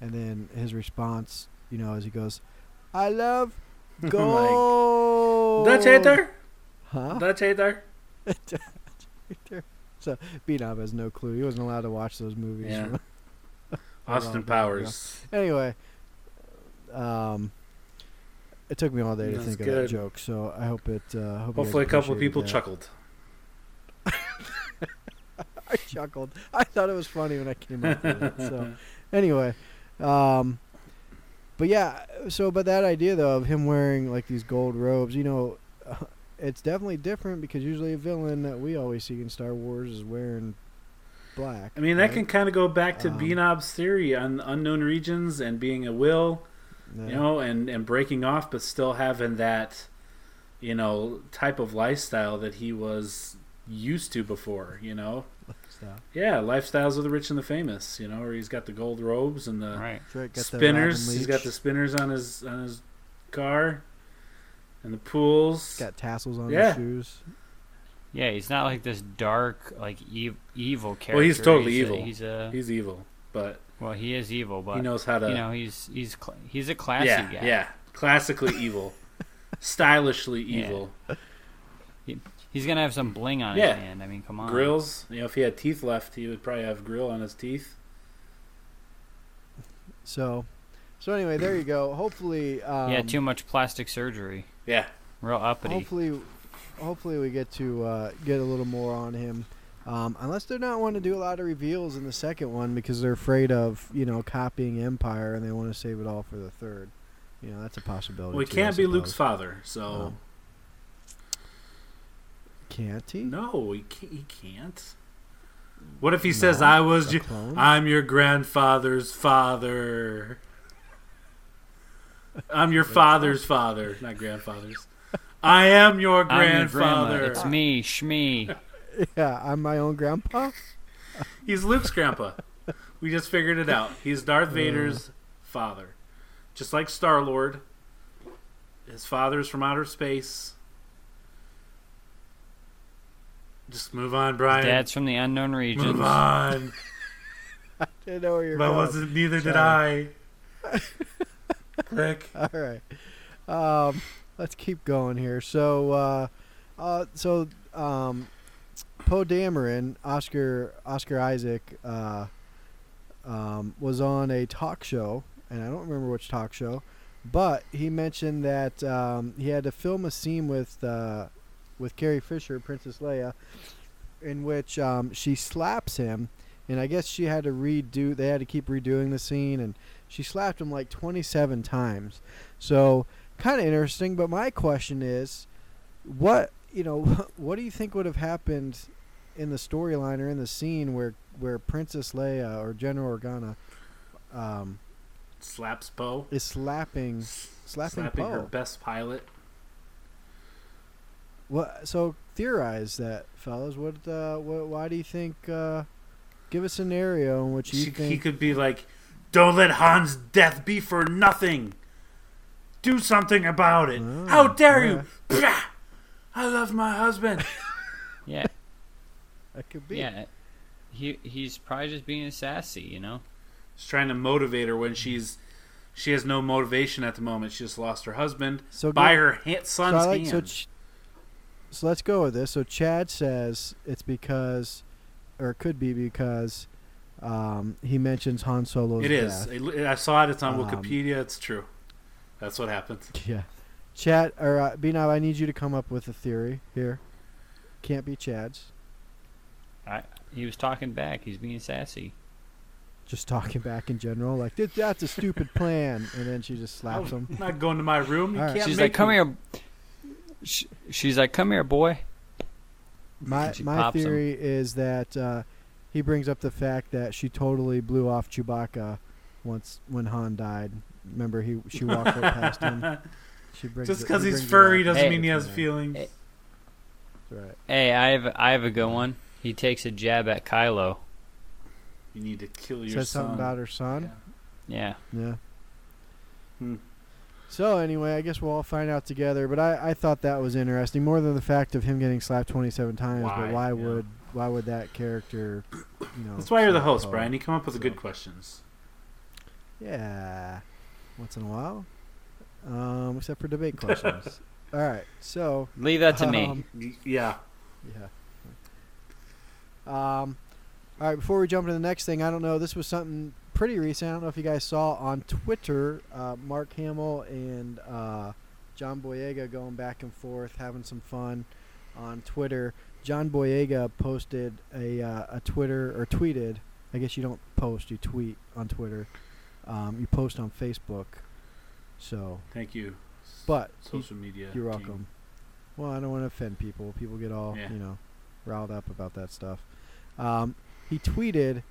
And then his response, you know, as he goes, "I love Like, gold." Dutch hater? Huh? Dutch hater? so Bnob has no clue. He wasn't allowed to watch those movies. Yeah. Austin long time ago. Powers. Anyway, um, it took me all day to That's think of good. that joke, so I hope it. Uh, hope Hopefully, a couple of people that. chuckled. I chuckled. I thought it was funny when I came up with it. So anyway, um, but yeah. So, but that idea though of him wearing like these gold robes, you know, it's definitely different because usually a villain that we always see in Star Wars is wearing black. I mean, that right? can kind of go back to Um, Benob's theory on unknown regions and being a will, Yeah. you know, and and breaking off, but still having that, you know, type of lifestyle that he was used to before. You know, Stuff. yeah, lifestyles of the rich and the famous. You know, where he's got the gold robes and the Right. Drake got the spinners. He's got the spinners on his on his car, and the pools. got tassels on Yeah. his shoes. Yeah, he's not like this dark, like ev- evil character. Well, he's totally he's evil. A, he's a He's evil, but well, he is evil, but he knows how to. you know, he's he's cl- he's a classy yeah, guy. yeah, classically evil, stylishly Yeah. evil. He's gonna have some bling on Yeah. his hand. I mean, come on. Grills. You know, if he had teeth left, he would probably have grill on his teeth. So, so anyway, there you go. Hopefully, um, He had too much plastic surgery. Yeah. Real uppity. hopefully, hopefully we get to uh, get a little more on him. Um, unless they're not wanting to do a lot of reveals in the second one because they're afraid of you know copying Empire and they want to save it all for the third. You know that's a possibility. Well, he too, can't be Luke's father, so Oh. Can't he? no, he can't, he can't. What if he says, "I was, a you. I'm your grandfather's father. I'm your father's father, not grandfather's. I am your I'm your grandfather." It's me, Shmee. Yeah, I'm my own grandpa. He's Luke's grandpa. We just figured it out. He's. Darth Vader's father. Just like Star Lord. His father's from outer space. Just move on, Brian. Dad's from the unknown regions. move on. I Didn't know where you're But going. wasn't neither did I. Rick. All right. Um, let's keep going here. So, uh, uh, so um, Poe Dameron, Oscar Oscar Isaac, uh, um, was on a talk show, and I don't remember which talk show, but he mentioned that um, he had to film a scene with uh, with Carrie Fisher, Princess Leia, in which um, she slaps him, and I guess she had to redo. They had to keep redoing the scene, and she slapped him like 27 times. So kind of interesting. But my question is, what you know, what do you think would have happened in the storyline or in the scene where where Princess Leia or General Organa um, Slaps Poe. is slapping slapping, Slapping her Poe? best pilot. What? So theorize that, fellas. What? Uh, what? Why do you think? Uh, give a scenario in which you She, think he could be like, "Don't let Han's death be for nothing. Do something about it. Oh, How dare yeah. you? I love my husband." Yeah, that could be. yeah. He he's probably just being sassy, you know. Just trying to motivate her when she's she has no motivation at the moment. She just lost her husband So by give- her ha- So, son's I like, so, hand. Ch- so let's go with this. So Chad says it's because, or it could be because, um, he mentions Han Solo's it is. death. I saw it. It's on Um, Wikipedia. It's true. That's what happened. Yeah. Chad or uh, Binob, I need you to come up with a theory here. Can't be Chad's. I he was talking back. He's being sassy. Just talking back in general, like "That- that's a stupid plan, and then she just slaps him. I'm not going to my room. You All right. can't She's make like, "Come me." here." Sh- She's like, "Come here, boy." My She my pops him. theory is that uh, he brings up the fact that she totally blew off Chewbacca once when Han died. Remember, he she walked right past him. She brings Just it- because he he's brings it furry up. doesn't Hey. mean he has feelings. Hey. Right. Hey, I have I have a good one. He takes a jab at Kylo. You need to kill your Said son. something about her son. Yeah. Yeah. Hmm. So anyway, I guess we'll all find out together. But I, I thought that was interesting, more than the fact of him getting slapped 27 times. Why? But why Yeah. would why would that character, you know? That's why you're the host, Poe? Brian. You come up with the good questions. Yeah, once in a while. Um, except for debate questions. all right, so Leave that to me. um, Y- Yeah. Yeah. Um, all right, before we jump into the next thing, I don't know. This was something pretty recent. I don't know if you guys saw on Twitter. Uh, Mark Hamill and uh, John Boyega going back and forth, having some fun on Twitter. John Boyega posted a uh, a Twitter or tweeted. I guess you don't post, you tweet on Twitter. Um, you post on Facebook. So, Thank you. but he- social media. you're welcome. Well, I don't want to offend people. People get all Yeah. you know riled up about that stuff. Um, he tweeted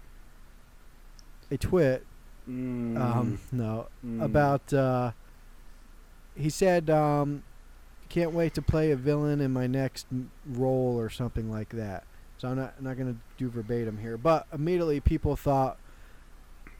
a twit. Um, no, Mm. about uh, he said um, can't wait to play a villain in my next role or something like that so i'm not, not going to do verbatim here but immediately people thought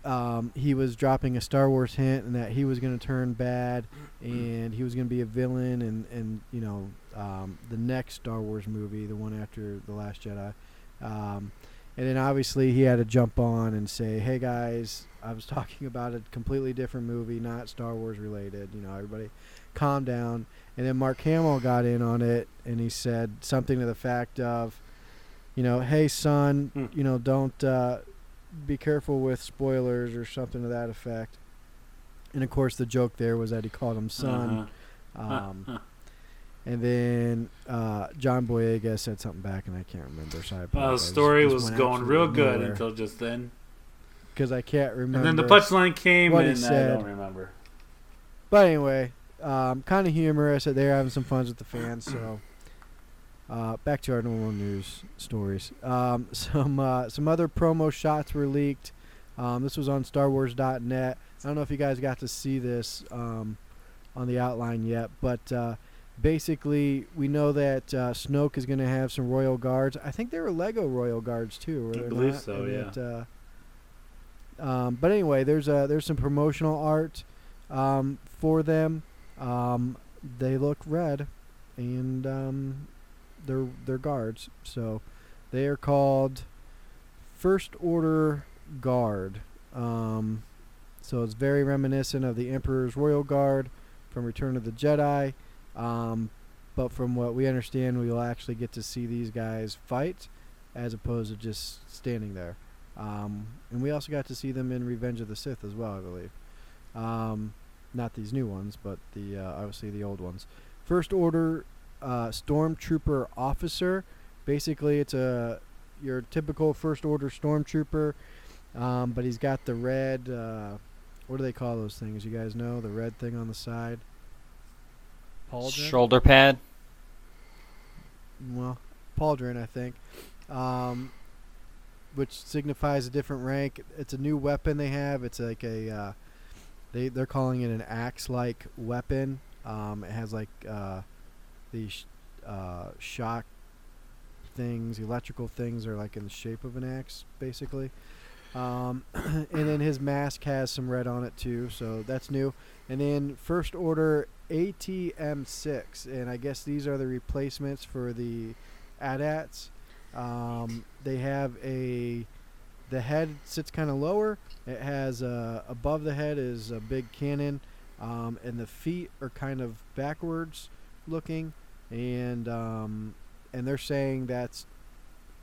um, he was dropping a star wars hint and that he was going to turn bad and he was going to be a villain and, and you know um, the next star wars movie the one after the last jedi um, and then obviously he had to jump on and say, "Hey guys, I was talking about a completely different movie, not Star Wars related. You know, everybody, calm down." And then Mark Hamill got in on it, and he said something to the fact of, "You know, hey son, Hmm. you know, don't uh, be careful with spoilers or something to that effect." And of course, the joke there was that he called him son. Uh-huh. Um, and then uh, John Boyega said something back, and I can't remember. So I story was going real good nowhere. until just then. because I can't remember. And then the punchline came, and I don't remember. But anyway, um, kind of humorous they're having some fun with the fans. So uh, back to our normal news stories. Um, some uh, some other promo shots were leaked. Um, this was on StarWars.net. I don't know if you guys got to see this um, on the outline yet, but uh, basically we know that uh, Snoke is going to have some royal guards. I think they were Lego royal guards too. I believe not? so, And yeah. uh, um, but anyway, there's uh, there's some promotional art um, for them. Um, they look red, and um, they're they're guards. So they are called First Order Guard. Um, so it's very reminiscent of the Emperor's Royal Guard from Return of the Jedi. Um, but from what we understand, we will actually get to see these guys fight, as opposed to just standing there. Um, and we also got to see them in Revenge of the Sith as well, I believe. Um, not these new ones, but the uh, obviously the old ones. First Order uh, Stormtrooper officer. Basically, it's a your typical First Order Stormtrooper, um, but he's got the red. Uh, what do they call those things? You guys know the red thing on the side. Pauldron? Shoulder pad. well, pauldron, I think, um, which signifies a different rank. It's a new weapon they have. It's like a uh, they they're calling it an axe-like weapon. Um, it has like uh, these uh, shock things, electrical things are like in the shape of an axe, basically. Um, and then his mask has some red on it too, so that's new. And then First Order AT-M6, and I guess these are the replacements for the AT-ATs. Um, they have a the head sits kind of lower. It has uh, above the head is a big cannon, um, and the feet are kind of backwards looking, and um, and they're saying that's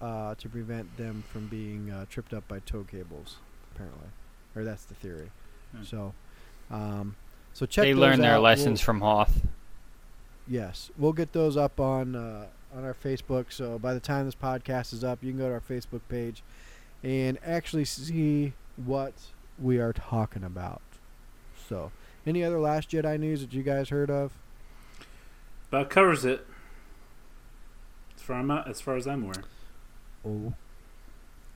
uh, to prevent them from being uh, tripped up by tow cables, apparently, or that's the theory. Hmm. So, um, so check. they learned their out. lessons from Hoth. Yes, we'll get those up on uh, on our Facebook. So by the time this podcast is up, you can go to our Facebook page and actually see what we are talking about. So, any other Last Jedi news that you guys heard of? About covers it. As far, as far as I'm aware. Oh.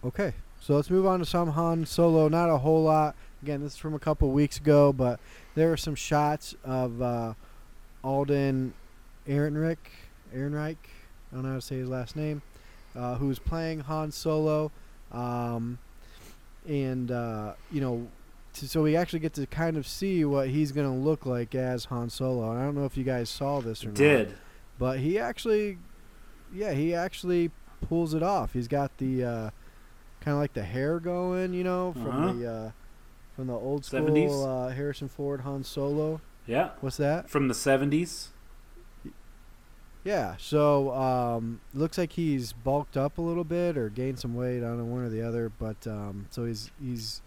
Okay. So let's move on to some Han Solo. Not a whole lot. Again, this is from a couple weeks ago, but there were some shots of uh, Alden Ehrenreich. Ehrenreich. I don't know how to say his last name. Uh, who's playing Han Solo. Um, and, uh, you know, t- so we actually get to kind of see what he's going to look like as Han Solo. And I don't know if you guys saw this or not. Did. But he actually, yeah, he actually pulls it off. He's got the uh, kind of like the hair going, you know, from Uh-huh. the uh, from the old school 70s? uh, Harrison Ford Han Solo. Yeah. What's that? From the 70s. Yeah. So um, looks like he's bulked up a little bit or gained some weight. I don't know one or the other, but um, so he's he's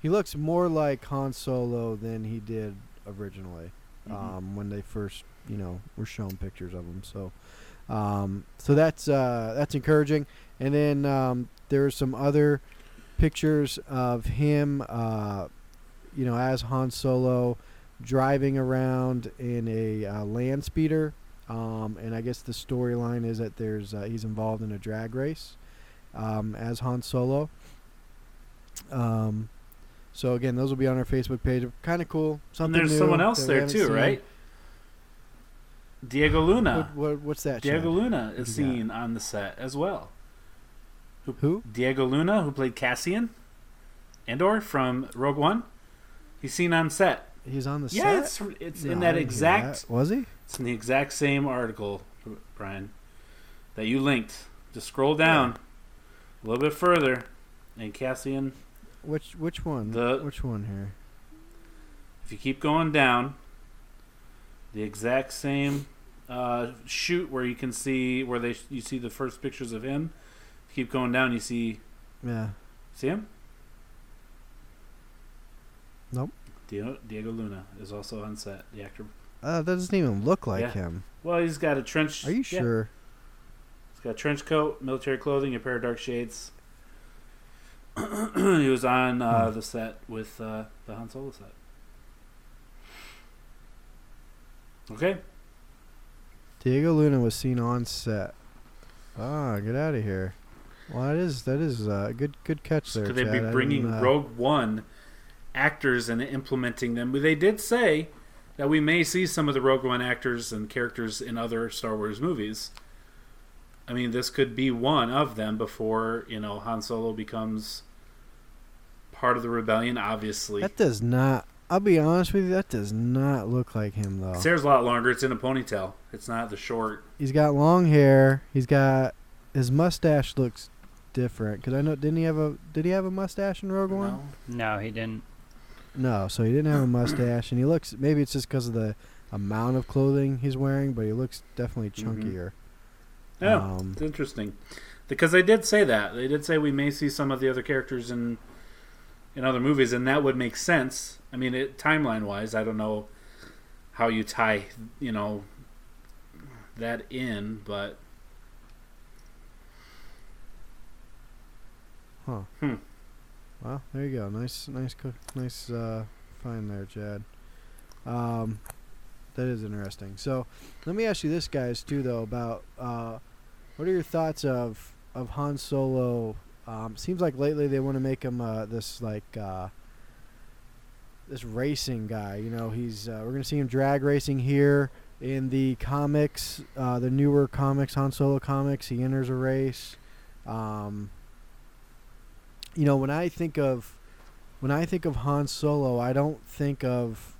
he looks more like Han Solo than he did originally. Mhm. um, when they first, you know, were shown pictures of him. So, Um, so that's uh, that's encouraging. And then um, there's some other pictures of him, uh, you know, as Han Solo driving around in a uh, land speeder. Um, and I guess the storyline is that there's uh, he's involved in a drag race um, as Han Solo. Um, so again, those will be on our Facebook page. Kind of cool. And Something there's new someone else there too, seen. right? Diego Luna. What, what, what's that? Diego Chad? Luna is got? seen on the set as well. Who? Diego Luna, who played Cassian Andor from Rogue One, he's seen on set. He's on the Yeah, set. Yeah, it's it's No, in that exact. that. Was he? It's in the exact same article, Brian, that you linked. Just scroll down a little bit further, and Cassian. Which which one? The- which one here? If you keep going down, the exact same uh, shoot where you can see where they you see the first pictures of him. Keep going down, you see Yeah. see him. Nope. Diego, Diego Luna is also on set. The actor. Uh, that doesn't even look like Yeah. him. Well, he's got a trench. Are you yeah, sure? He's got a trench coat, military clothing, a pair of dark shades. he was on uh, Hmm. the set with uh, the Han Solo set. Okay. Diego Luna was seen on set. Ah, get out of here. Well, that is that is uh, good good catch there. Could they be Chad. I bringing uh, Rogue One actors and implementing them? But they did say that we may see some of the Rogue One actors and characters in other Star Wars movies. I mean, this could be one of them before you know Han Solo becomes part of the rebellion. Obviously, That does not. I'll be honest with you. That does not look like him though. his hair's a lot longer. It's in a ponytail. It's not the short. He's got long hair. He's got his mustache looks different. Cause I know didn't he have a did he have a mustache in Rogue One? No. No, he didn't. No, so he didn't have a mustache, and he looks. Maybe it's just because of the amount of clothing he's wearing, but he looks definitely Mhm. chunkier. Yeah, Um, it's interesting because they did say that they did say we may see some of the other characters in in other movies, and that would make sense. I mean, it, timeline wise, I don't know how you tie you know that in, but Huh. Hmm. Well, there you go. Nice, nice, nice uh, find there, Chad. Um, that is interesting. So, let me ask you this, guys, too, though, about uh, what are your thoughts of of Han Solo? Um, seems like lately they want to make him uh, this like uh, this racing guy. You know, he's uh, we're gonna see him drag racing here in the comics, uh, the newer comics, Han Solo comics. He enters a race. Um, you know, when I think of when I think of Han Solo, I don't think of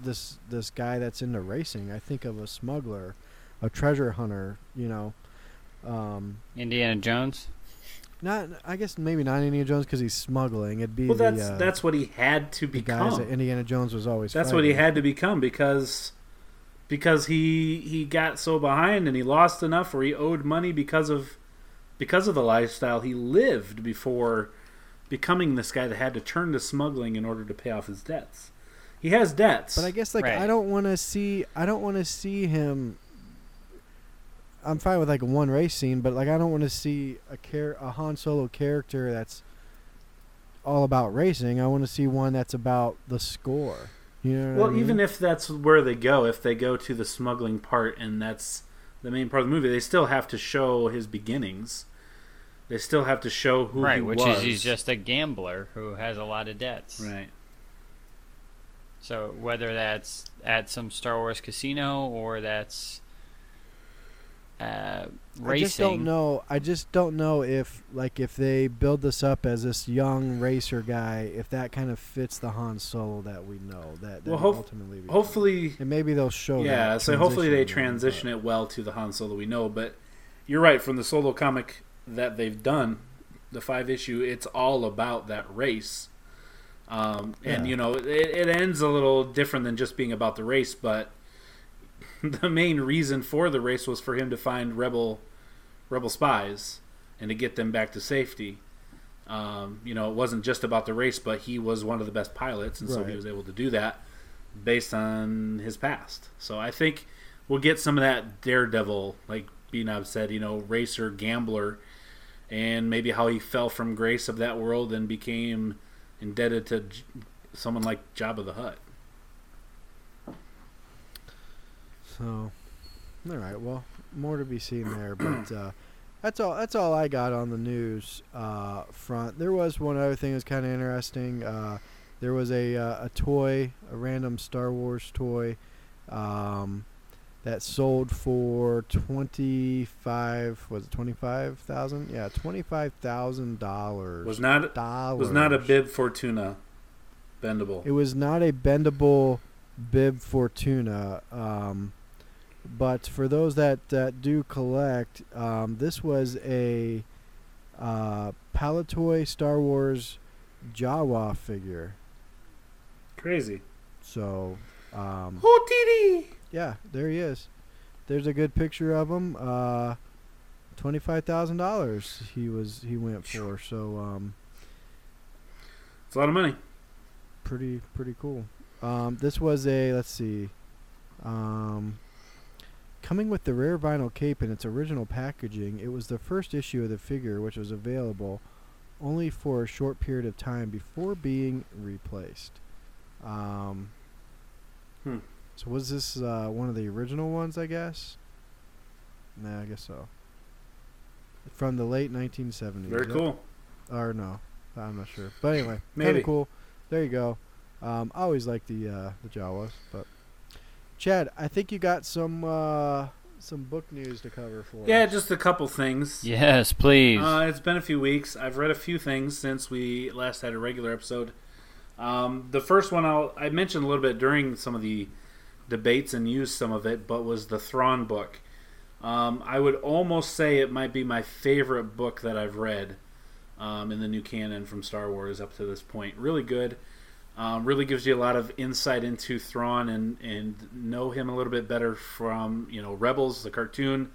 this this guy that's into racing. I think of a smuggler, a treasure hunter. You know, um, Indiana Jones. Not I guess maybe not Indiana Jones because he's smuggling. It'd be well, the, that's uh, that's what he had to the guys that. Indiana Jones was always. That's what he had to become because because he he got so behind and he lost enough, or he owed money because of because of the lifestyle he lived before becoming this guy that had to turn to smuggling in order to pay off his debts. He has debts. But I guess like Right. I don't want to see I don't want to see him. I'm fine with like one race scene, but like I don't want to see a care a Han Solo character that's all about racing. I want to see one that's about the score. You know what well, I mean? even if that's where they go, if they go to the smuggling part and that's the main part of the movie, they still have to show his beginnings. They still have to show who he right, which was. is he's just a gambler who has a lot of debts. right. So whether that's at some Star Wars casino or that's uh, racing, I just don't know. I just don't know if like if they build this up as this young racer guy, if that kind of fits the Han Solo that we know that, that Well, he ultimately becomes. Hopefully, and maybe they'll show. yeah. that So hopefully they transition transition it well to the Han Solo that we know. But you're right. From the solo comic that they've done, the five issue, it's all about that race. Um, and Yeah. you know, it, it ends a little different than just being about the race, but the main reason for the race was for him to find rebel rebel spies and to get them back to safety. Um, you know, it wasn't just about the race, but he was one of the best pilots, and so he was able to do that based on his past. So I think we'll get some of that daredevil, like Benob said, you know, racer, gambler, and maybe how he fell from grace of that world and became indebted to J- someone like Jabba the Hutt. So, all right. Well, more to be seen there, but uh, that's all. That's all I got on the news uh, front. There was one other thing that's kind of interesting. Uh, there was a uh, a toy, a random Star Wars toy, um, that sold for twenty five. Was it twenty five thousand? Yeah, twenty five thousand dollars. Was not dollars. was not a Bib Fortuna bendable. It was not a bendable Bib Fortuna. Um, but for those that, that do collect, um, this was a uh, Palitoy Star Wars Jawa figure. Crazy. So, um, Oh, yeah, there he is. There's a good picture of him. Uh, Twenty-five thousand dollars he was he went for. So, um, It's a lot of money. pretty pretty cool. Um, this was a let's see, um, coming with the rare vinyl cape in its original packaging. It was the first issue of the figure, which was available only for a short period of time before being replaced. Um, Hmm. So was this uh, one of the original ones? I guess. Nah, I guess so. From the late 1970s. Very Yep. cool. Or no, I'm not sure. But anyway, kind of cool. There you go. Um, I always like the uh, the Jawas, but Chad, I think you got some uh, some book news to cover for Yeah, us. just a couple things. Yes, please. Uh, it's been a few weeks. I've read a few things since we last had a regular episode. Um, the first one I'll, I mentioned a little bit during some of the debates and used some of it, but was the Thrawn book. Um, I would almost say it might be my favorite book that I've read um, in the new canon from Star Wars up to this point. Really good. Um, really gives you a lot of insight into Thrawn and, and know him a little bit better from you know Rebels, the cartoon.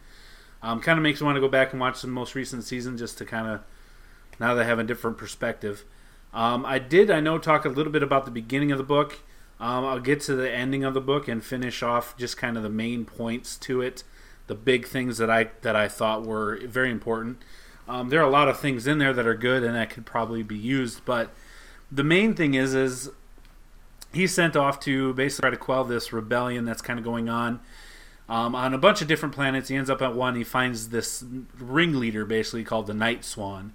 Um, kind of makes me want to go back and watch the most recent season just to kind of now that I have a different perspective. Um, I did, I know, talk a little bit about the beginning of the book. Um, I'll get to the ending of the book and finish off just kind of the main points to it, the big things that I that I thought were very important. Um, there are a lot of things in there that are good and that could probably be used, but the main thing is is he's sent off to basically try to quell this rebellion that's kind of going on um, on a bunch of different planets. He ends up at one. He finds this ringleader, basically called the Night Swan,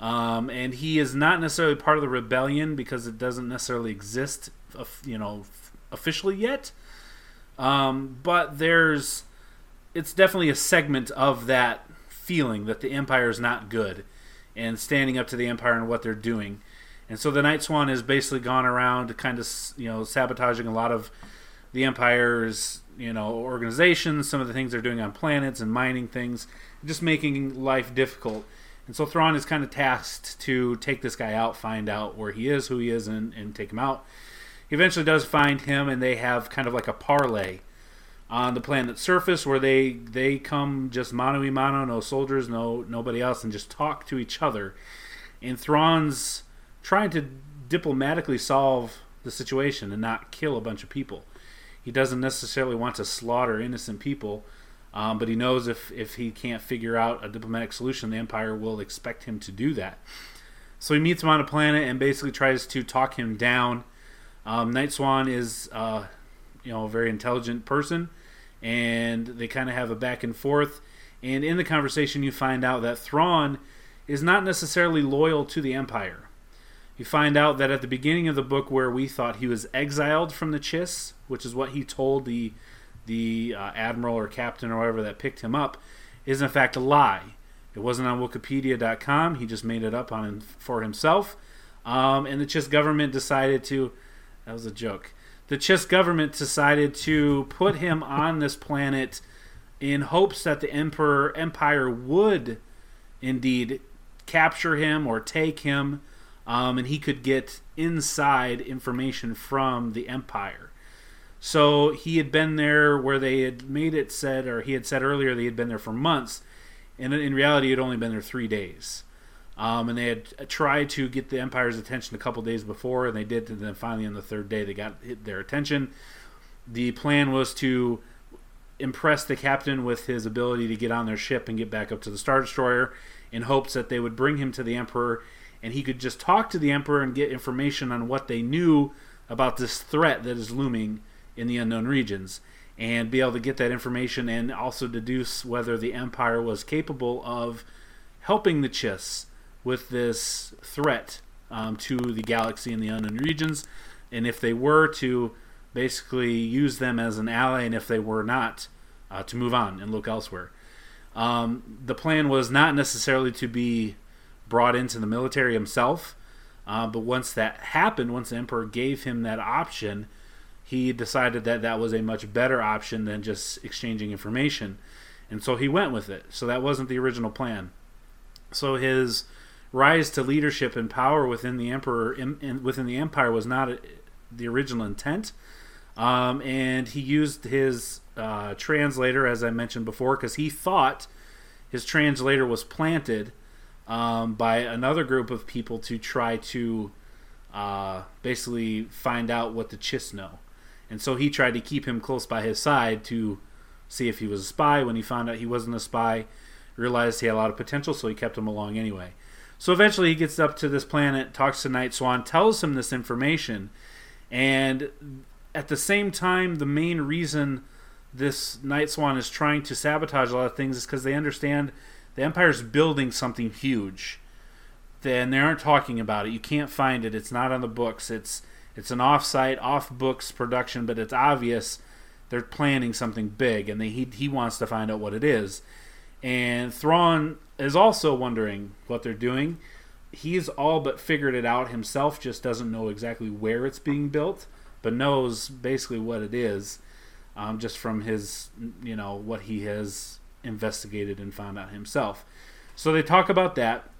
um, and he is not necessarily part of the rebellion because it doesn't necessarily exist, you know, officially yet. Um, but there's, it's definitely a segment of that feeling that the Empire is not good, and standing up to the Empire and what they're doing. And so the Night Swan has basically gone around kind of, you know, sabotaging a lot of the Empire's, you know, organizations, some of the things they're doing on planets and mining things, just making life difficult. And so Thrawn is kind of tasked to take this guy out, find out where he is, who he is, and, and take him out. He eventually does find him, and they have kind of like a parlay on the planet's surface where they they come just mano a mano, no soldiers, no nobody else, and just talk to each other. And Thrawn's trying to diplomatically solve the situation and not kill a bunch of people. He doesn't necessarily want to slaughter innocent people, um, but he knows if if he can't figure out a diplomatic solution, the Empire will expect him to do that. So he meets him on a planet and basically tries to talk him down. Um, Night Swan is, uh, you know, a very intelligent person, and they kind of have a back and forth. And in the conversation, you find out that Thrawn is not necessarily loyal to the Empire. You find out that at the beginning of the book, where we thought he was exiled from the Chiss, which is what he told the the uh, admiral or captain or whatever that picked him up, is in fact a lie. It wasn't on Wikipedia.com. He just made it up on for himself. Um, and the Chiss government decided to. That was a joke. The Chiss government decided to put him on this planet in hopes that the emperor empire would indeed capture him or take him, um, and he could get inside information from the empire. So he had been there where they had made it said, or he had said earlier, they had been there for months, and in reality, he had only been there three days. Um, and they had tried to get the Empire's attention a couple days before, and they did. And then finally, on the third day, they got their attention. The plan was to impress the captain with his ability to get on their ship and get back up to the Star Destroyer in hopes that they would bring him to the Emperor and he could just talk to the Emperor and get information on what they knew about this threat that is looming in the unknown regions and be able to get that information and also deduce whether the Empire was capable of helping the Chiss with this threat um, to the galaxy and the unknown regions, and if they were to basically use them as an ally, and if they were not, uh, to move on and look elsewhere. Um, the plan was not necessarily to be brought into the military himself, uh, but once that happened, once the Emperor gave him that option, he decided that that was a much better option than just exchanging information. And so he went with it. So that wasn't the original plan. So his rise to leadership and power within the emperor in, in, within the empire was not a, the original intent. Um, and he used his uh, translator, as I mentioned before, because he thought his translator was planted um, by another group of people to try to uh, basically find out what the Chiss know. And so he tried to keep him close by his side to see if he was a spy. When he found out he wasn't a spy, realized he had a lot of potential, so he kept him along anyway. So eventually he gets up to this planet, talks to Nightswan, tells him this information, and at the same time, the main reason this Nightswan is trying to sabotage a lot of things is because they understand the Empire's building something huge. Then they aren't talking about it. You can't find it. It's not on the books. It's it's an off-site, off-books production, but it's obvious they're planning something big, and they, he he wants to find out what it is. And Thrawn is also wondering what they're doing. He's all but figured it out himself, just doesn't know exactly where it's being built, but knows basically what it is, um, just from his, you know, what he has investigated and found out himself. So they talk about that,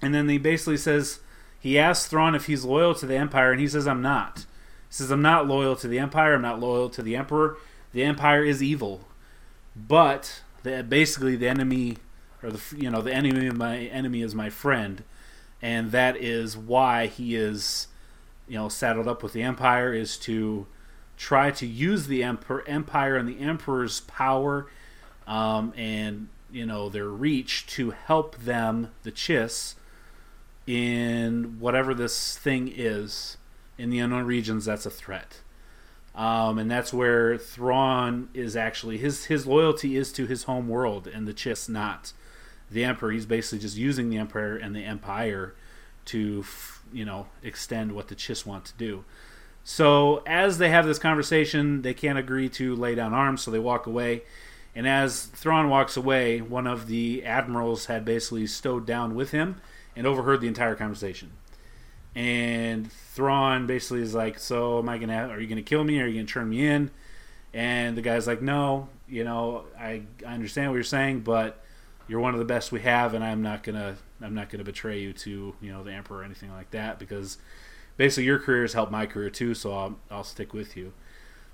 and then he basically says he asks Thrawn if he's loyal to the Empire, and he says, I'm not. He says, I'm not loyal to the Empire, I'm not loyal to the Emperor. The Empire is evil. But the, basically the enemy or the you know the enemy of my enemy is my friend and that is why he is you know saddled up with the empire is to try to use the emperor, empire and the emperor's power um, and you know their reach to help them the chiss in whatever this thing is in the unknown regions that's a threat um, and that's where Thrawn is actually his his loyalty is to his home world, and the Chiss not the Emperor. He's basically just using the Emperor and the Empire to you know extend what the Chiss want to do. So as they have this conversation, they can't agree to lay down arms, so they walk away. And as Thrawn walks away, one of the admirals had basically stowed down with him and overheard the entire conversation and Thrawn basically is like, "So am I gonna? Are you gonna kill me? Are you gonna turn me in?" And the guy's like, "No, you know, I I understand what you're saying, but you're one of the best we have, and I'm not gonna I'm not gonna betray you to you know the Emperor or anything like that because basically your career has helped my career too, so I'll I'll stick with you."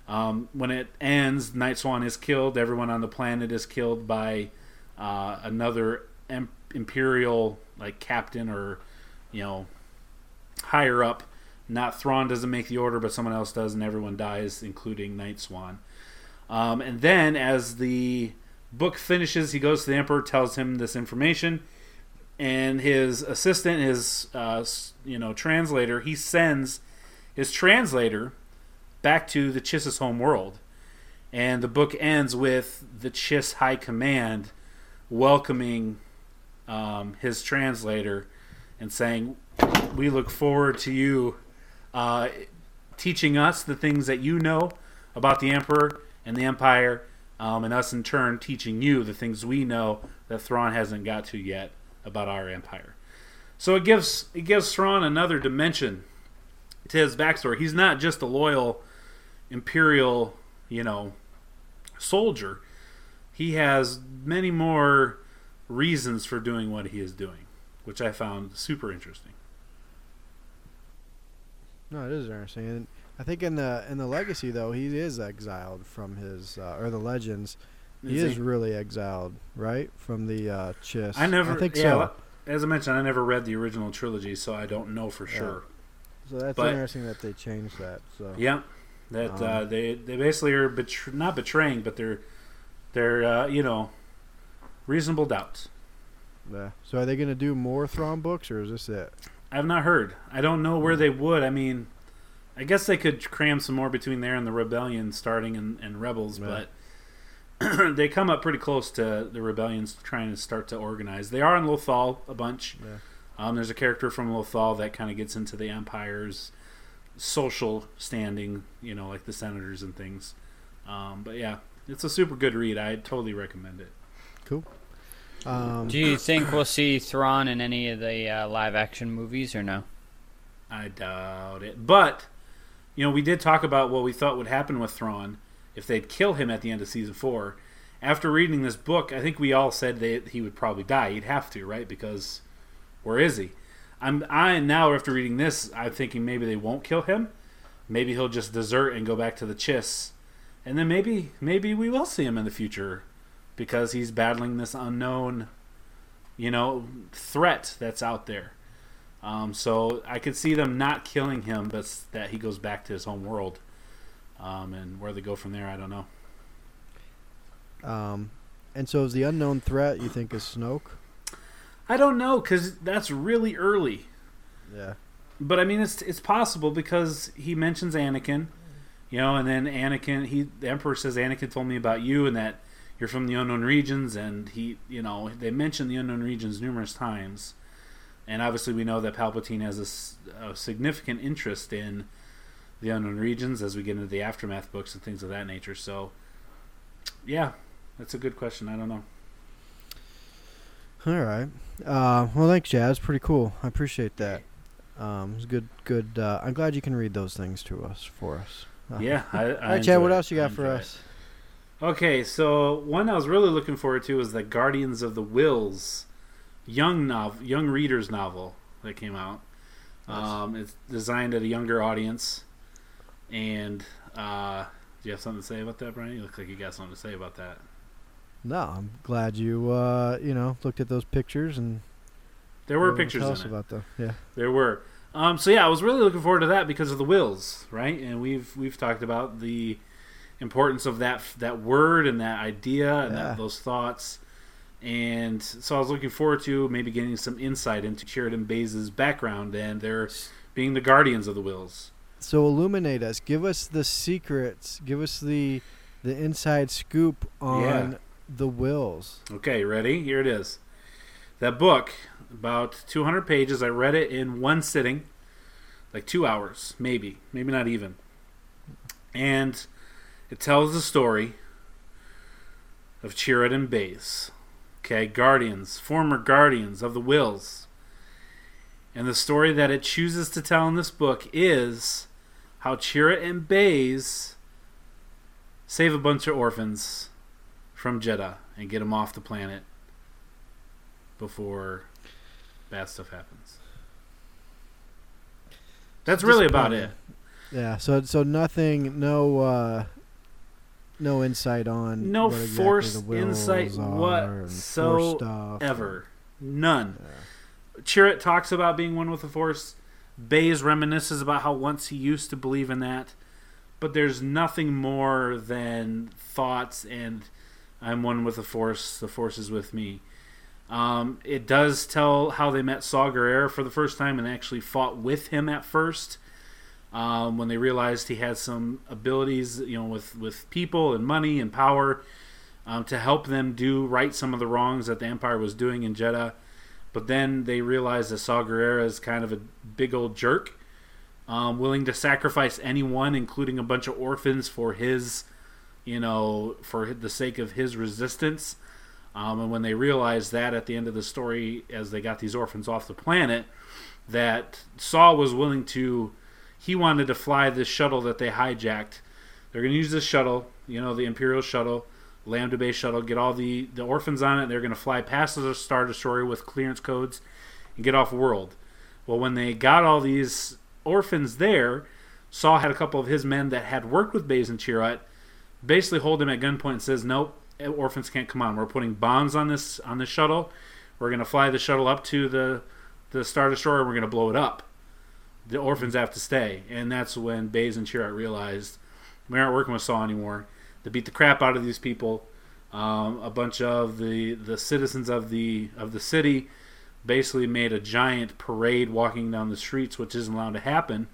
Um, when it ends, Nightswan is killed. Everyone on the planet is killed by uh, another em- imperial like captain or you know higher up. Not Thrawn doesn't make the order, but someone else does, and everyone dies, including Nightswan. Um, and then, as the book finishes, he goes to the Emperor, tells him this information, and his assistant, his uh, you know translator, he sends his translator back to the Chiss's home world. And the book ends with the Chiss High Command welcoming um, his translator and saying, we look forward to you uh, teaching us the things that you know about the Emperor and the Empire, um, and us in turn teaching you the things we know that Thrawn hasn't got to yet about our Empire. So it gives it gives Thrawn another dimension to his backstory. He's not just a loyal Imperial, you know, soldier. He has many more reasons for doing what he is doing, which I found super interesting. No, it is interesting. And I think in the in the legacy though, he is exiled from his uh, or the legends. He is, Is he? really exiled, right, from the uh, Chiss. I never. I think yeah, so. As I mentioned, I never read the original trilogy, so I don't know for Yeah. sure. So that's but- interesting that they changed that. So Yeah, that uh, Um, they they basically are betr- not betraying, but they're they're uh, you know reasonable doubts. Yeah. So are they going to do more Thrawn books, or is this it? I've not heard. I don't know where they would. I mean, I guess they could cram some more between there and the rebellion starting and, and rebels, Yeah. but they come up pretty close to the rebellions trying to start to organize. They are in Lothal a bunch. Yeah. Um, there's a character from Lothal that kind of gets into the Empire's social standing, you know, like the senators and things. Um, but yeah, it's a super good read. I totally recommend it. Cool. Um, Do you think we'll see Thrawn in any of the uh, live action movies or no? I doubt it. But, you know, we did talk about what we thought would happen with Thrawn if they'd kill him at the end of season four. After reading this book, I think we all said that he would probably die. He'd have to, right? Because where is he? I'm I now after reading this, I'm thinking maybe they won't kill him. Maybe he'll just desert and go back to the Chiss. And then maybe maybe we will see him in the future because he's battling this unknown, you know, threat that's out there. Um, so I could see them not killing him, but that he goes back to his home world. Um, and where they go from there, I don't know. um, and so is the unknown threat you think is Snoke? I don't know because that's really early. Yeah. But I mean, it's it's possible because he mentions Anakin, you know, and then Anakin, he the Emperor says Anakin told me about you and that you're from the unknown regions, and he, you know, they mention the unknown regions numerous times, and obviously we know that Palpatine has a significant interest in the unknown regions as we get into the aftermath books and things of that nature. So, yeah, that's a good question. I don't know. All right. Uh, well, thanks, Jazz. Pretty cool. I appreciate that. Um, it's good. Good. Uh, I'm glad you can read those things to us for us. Uh, Yeah, I, I All right, Chad. What it. else you got for it. us? Okay, so one I was really looking forward to was the Guardians of the Whills young novel, young readers novel that came out. Um, it's designed at a younger audience, and uh, do you have something to say about that, Brian? You look like you got something to say about that. No, I'm glad you. Uh, you know, looked at those pictures and There were pictures Tell in us about them. Yeah. There were. Um, so yeah, I was really looking forward to that because of the whills, right? And we've we've talked about the importance of that that word and that idea and Yeah. that, those thoughts. And so I was looking forward to maybe getting some insight into Chirrut and Baze' background and their being the guardians of the whills. So illuminate us. Give us the secrets. Give us the the inside scoop on Yeah. The whills. Okay, ready? Here it is. That book, about 200 pages. I read it in one sitting, like two hours, maybe, maybe not even. And it tells the story of Chirrut Baze. Okay, guardians, former guardians of the Whills. And the story that it chooses to tell in this book is how Chirrut and Baze save a bunch of orphans from Jedha and get them off the planet before bad stuff happens. That's really about it. Yeah. So so nothing. No. Uh, no insight on No what exactly forced the insight are and Ever. None. Yeah. Chirrut talks about being one with the Force. Baze reminisces about how once he used to believe in that. But there's nothing more than thoughts and I'm one with the Force, the Force is with me. Um, it does tell how they met Saw Gerrera for the first time and actually fought with him at first. Um, when they realized he had some abilities, you know, with, with people and money and power um, to help them do right some of the wrongs that the Empire was doing in Jedha. But then they realized that Saw Gerrera is kind of a big old jerk, um, willing to sacrifice anyone, including a bunch of orphans, for his, you know, for the sake of his resistance. Um, and when they realized that at the end of the story, as they got these orphans off the planet, that Saw was willing to, he wanted to fly this shuttle that they hijacked. They're going to use this shuttle, you know, the Imperial shuttle, Lambda Base shuttle, get all the, the orphans on it. They're going to fly past the Star Destroyer with clearance codes and get off world. Well, when they got all these orphans there, Saw had a couple of his men that had worked with Baze and Chirrut basically hold him at gunpoint and says, "Nope, orphans can't come on. We're putting bombs on this on this shuttle. We're to fly the shuttle up to the the Star Destroyer. and We're to blow it up. The orphans have to stay." And that's when Baze and Chirrut realized we aren't working with Saw anymore. They beat the crap out of these people. Um, a bunch of the the citizens of the of the city basically made a giant parade walking down the streets, which isn't allowed to happen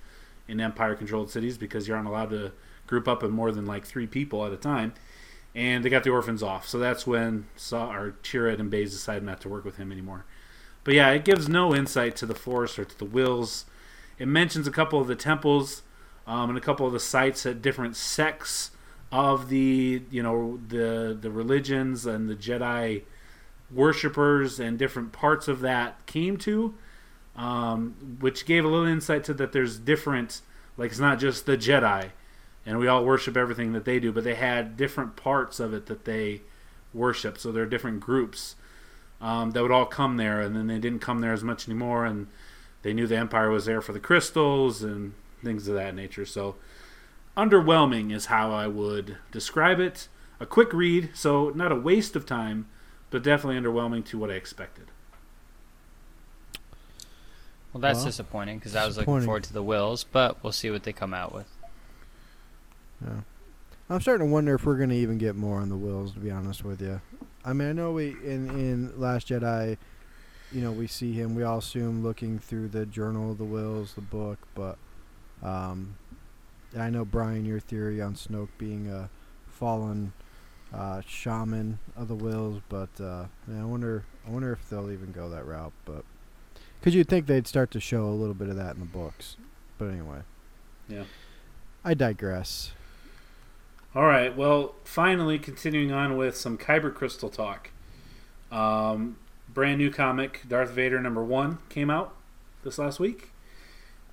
in empire-controlled cities because you're not allowed to group up in more than like three people at a time. And they got the orphans off, so that's when Saw or Chirrut and Baze decided not to work with him anymore. But yeah, it gives no insight to the Force or to the Whills. It mentions a couple of the temples um, and a couple of the sites at different sects of the you know the the religions and the Jedi worshippers and different parts of that came to, um, which gave a little insight to that there's different like it's not just the Jedi, and we all worship everything that they do, but they had different parts of it that they worship. So there are different groups um, that would all come there, and then they didn't come there as much anymore, and they knew the Empire was there for the crystals and things of that nature. So underwhelming is how I would describe it. A quick read, so not a waste of time, but definitely underwhelming to what I expected. Well, that's Well, disappointing because I was looking forward to the Whills, but we'll see what they come out with. Yeah. I'm starting to wonder if we're gonna even get more on the whills. To be honest with you, I mean, I know we in in Last Jedi, you know, we see him. We all assume looking through the Journal of the Whills, the book, but um, I know Brian, your theory on Snoke being a fallen uh, shaman of the Whills, but uh, yeah, I wonder, I wonder if they'll even go that route. But because you'd think they'd start to show a little bit of that in the books, but anyway. Yeah. I digress. All right. Well, finally, continuing on with some Kyber Crystal talk. Um, brand new comic, Darth Vader number one, came out this last week,